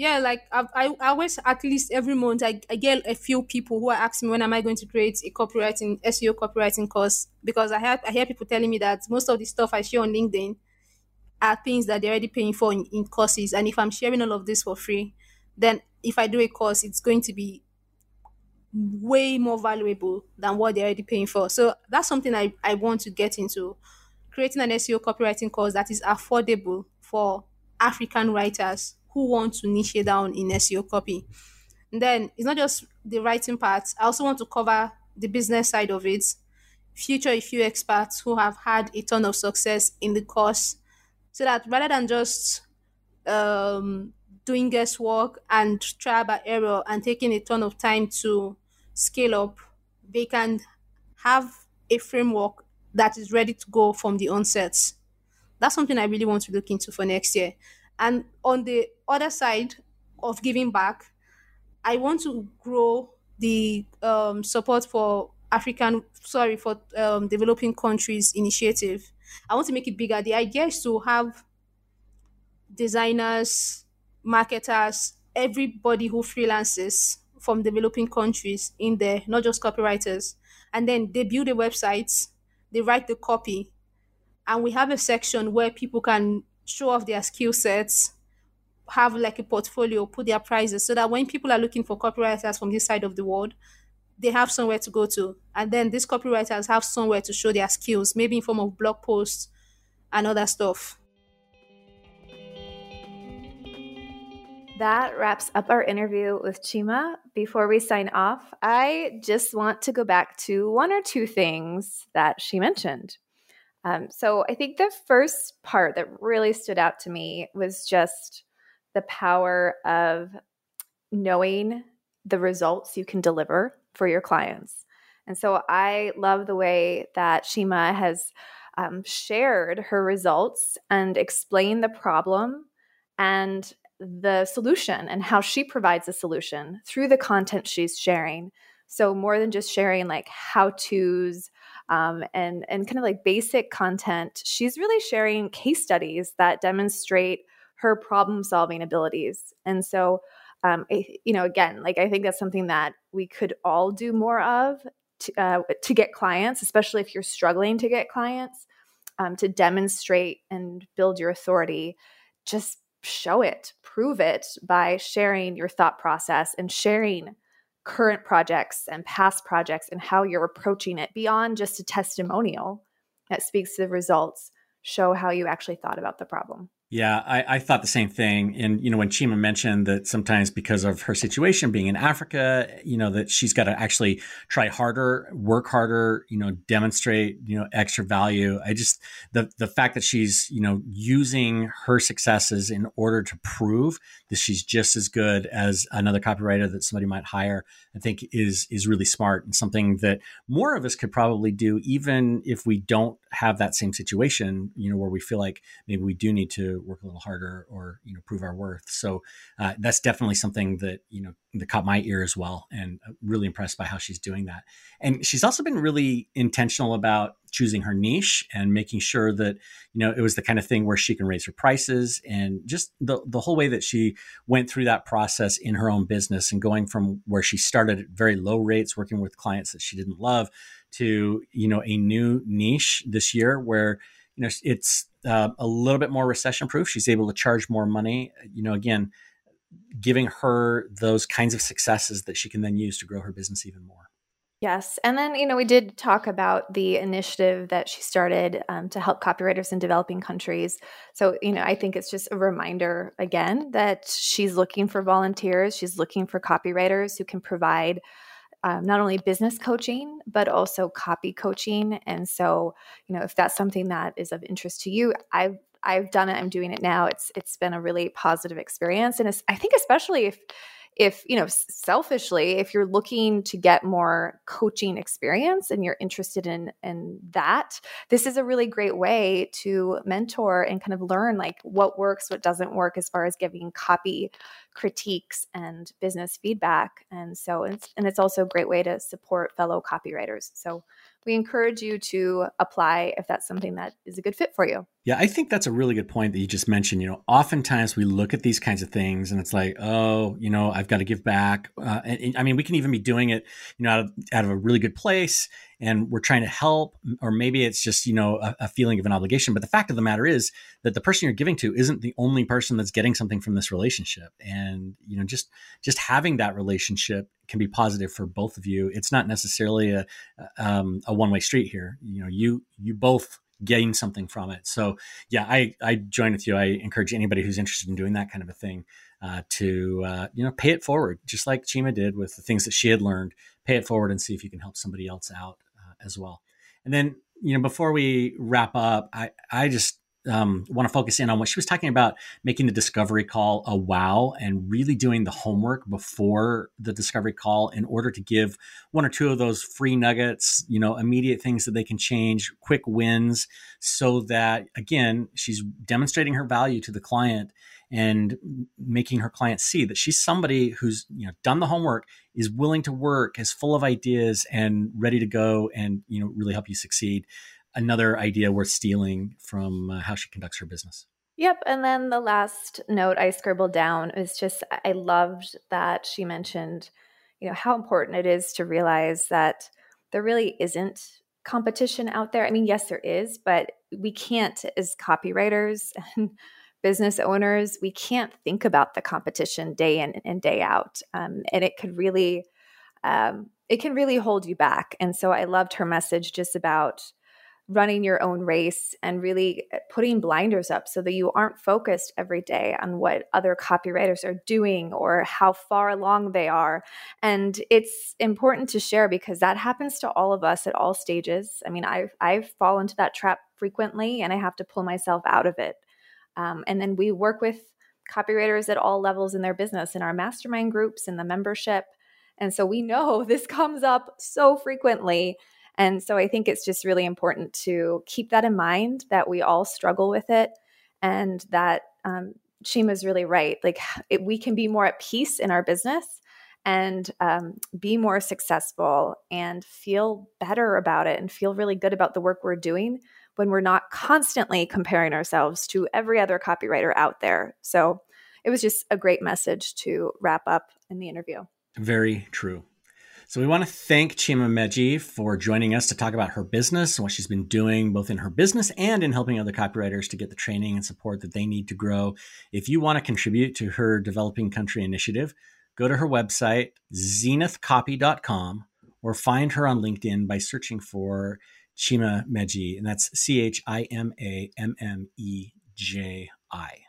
Yeah, like I, I always at least every month I, I get a few people who are asking me when am I going to create a copywriting SEO copywriting course because I have I hear people telling me that most of the stuff I share on LinkedIn are things that they're already paying for in, in courses and if I'm sharing all of this for free, then if I do a course, it's going to be way more valuable than what they're already paying for. So that's something I, I want to get into. Creating an SEO copywriting course that is affordable for African writers who want to niche down in SEO copy. And then it's not just the writing part. I also want to cover the business side of it. Future a few experts who have had a ton of success in the course, so that rather than just um, doing guesswork and trial by error and taking a ton of time to scale up, they can have a framework that is ready to go from the onset that's something I really want to look into for next year. And on the other side of giving back, I want to grow the um, support for African, sorry, for um, developing countries initiative. I want to make it bigger. The idea is to have designers, marketers, everybody who freelances from developing countries in there, not just copywriters. And then they build the websites, they write the copy, and we have a section where people can show off their skill sets have like a portfolio put their prices so that when people are looking for copywriters from this side of the world they have somewhere to go to and then these copywriters have somewhere to show their skills maybe in form of blog posts and other stuff That wraps up our interview with Chima. Before we sign off, I just want to go back to one or two things that she mentioned. Um, so I think the first part that really stood out to me was just the power of knowing the results you can deliver for your clients. And so I love the way that Chima has um, shared her results and explained the problem and the solution and how she provides a solution through the content she's sharing. So more than just sharing like how to's um, and and kind of like basic content, she's really sharing case studies that demonstrate her problem solving abilities. And so, um, you know, again, like I think that's something that we could all do more of to, uh, to get clients, especially if you're struggling to get clients, um, to demonstrate and build your authority. Just show it, prove it by sharing your thought process and sharing current projects and past projects and how you're approaching it beyond just a testimonial that speaks to the results. Show how you actually thought about the problem. Yeah, I, I, thought the same thing. And, you know, when Chima mentioned that sometimes because of her situation being in Africa, you know, that she's got to actually try harder, work harder, you know, demonstrate, you know, extra value. I just, the, the fact that she's, you know, using her successes in order to prove that she's just as good as another copywriter that somebody might hire, I think is, is really smart and something that more of us could probably do, even if we don't have that same situation, you know, where we feel like maybe we do need to work a little harder or you know prove our worth. So uh, that's definitely something that you know that caught my ear as well, and uh, really impressed by how she's doing that. And she's also been really intentional about choosing her niche and making sure that you know it was the kind of thing where she can raise her prices and just the the whole way that she went through that process in her own business and going from where she started at very low rates working with clients that she didn't love to you know a new niche this year where you know it's uh, a little bit more recession proof. She's able to charge more money. You know, again, giving her those kinds of successes that she can then use to grow her business even more. Yes. And then, you know, we did talk about the initiative that she started um, to help copywriters in developing countries. So, you know, I think it's just a reminder again that she's looking for volunteers, she's looking for copywriters who can provide um, not only business coaching but also copy coaching. And so you know if that's something that is of interest to you i've i've done it i'm doing it now. It's it's been a really positive experience. And i think especially if if you know selfishly if you're looking to get more coaching experience and you're interested in in that this is a really great way to mentor and kind of learn like what works what doesn't work as far as giving copy critiques and business feedback. And so it's and it's also a great way to support fellow copywriters. So we encourage you to apply if that's something that is a good fit for you. Yeah, I think that's a really good point that you just mentioned. You know, oftentimes we look at these kinds of things and it's like, oh, you know, I've got to give back. Uh, and, and, I mean, we can even be doing it, you know, out of, out of a really good place and we're trying to help, or maybe it's just, you know, a, a, feeling of an obligation. But the fact of the matter is that the person you're giving to isn't the only person that's getting something from this relationship. And, you know, just, just having that relationship can be positive for both of you. It's not necessarily a, um, a one way street here. You know, you, you both gain something from it. So yeah, I, I join with you. I encourage anybody who's interested in doing that kind of a thing uh, to uh, you know pay it forward, just like Chima did with the things that she had learned. Pay it forward and see if you can help somebody else out as well. And then, you know, before we wrap up, I, I just um, want to focus in on what she was talking about making the discovery call a wow and really doing the homework before the discovery call in order to give one or two of those free nuggets, you know, immediate things that they can change, quick wins, so that again, she's demonstrating her value to the client and making her clients see that she's somebody who's you know done the homework is willing to work is full of ideas and ready to go and you know really help you succeed another idea worth stealing from uh, how she conducts her business Yep. And then the last note I scribbled down is just I loved that she mentioned, you know, how important it is to realize that there really isn't competition out there. I mean, yes, there is, but we can't, as copywriters and business owners, we can't think about the competition day in and day out. Um, and it could really, um, it can really hold you back. And so I loved her message just about running your own race and really uh, putting blinders up so that you aren't focused every day on what other copywriters are doing or how far along they are. And it's important to share because that happens to all of us at all stages. I mean, I I fall into that trap frequently and I have to pull myself out of it. Um, and then we work with copywriters at all levels in their business in our mastermind groups in the membership. And so we know this comes up so frequently and so I think it's just really important to keep that in mind that we all struggle with it and that um, Chima's really right. Like it, we can be more at peace in our business and um, be more successful and feel better about it and feel really good about the work we're doing when we're not constantly comparing ourselves to every other copywriter out there. So it was just a great message to wrap up in the interview. Very true. So we want to thank Chima Mmeje for joining us to talk about her business and what she's been doing both in her business and in helping other copywriters to get the training and support that they need to grow. If you want to contribute to her developing country initiative, go to her website, zenithcopy.com, or find her on LinkedIn by searching for Chima Mmeje, and that's C H I M A M M E J I.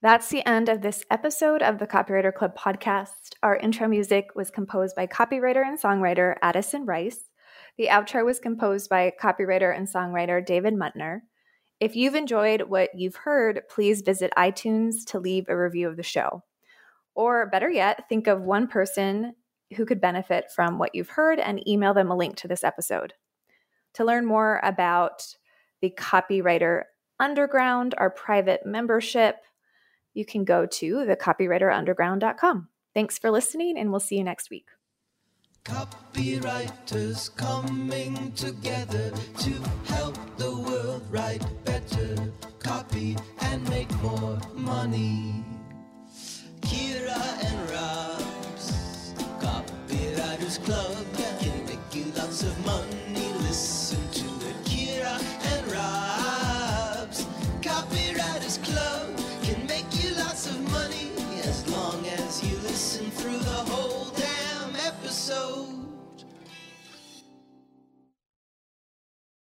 That's the end of this episode of the Copywriter Club podcast. Our intro music was composed by copywriter and songwriter Addison Rice. The outro was composed by copywriter and songwriter David Muntner. If you've enjoyed what you've heard, please visit iTunes to leave a review of the show. Or better yet, think of one person who could benefit from what you've heard and email them a link to this episode. To learn more about the Copywriter Underground, our private membership, you can go to thecopywriterunderground.com. Thanks for listening, and we'll see you next week. Copywriters coming together to help the world write better, copy, and make more money. Kira and Rob's Copywriters Club.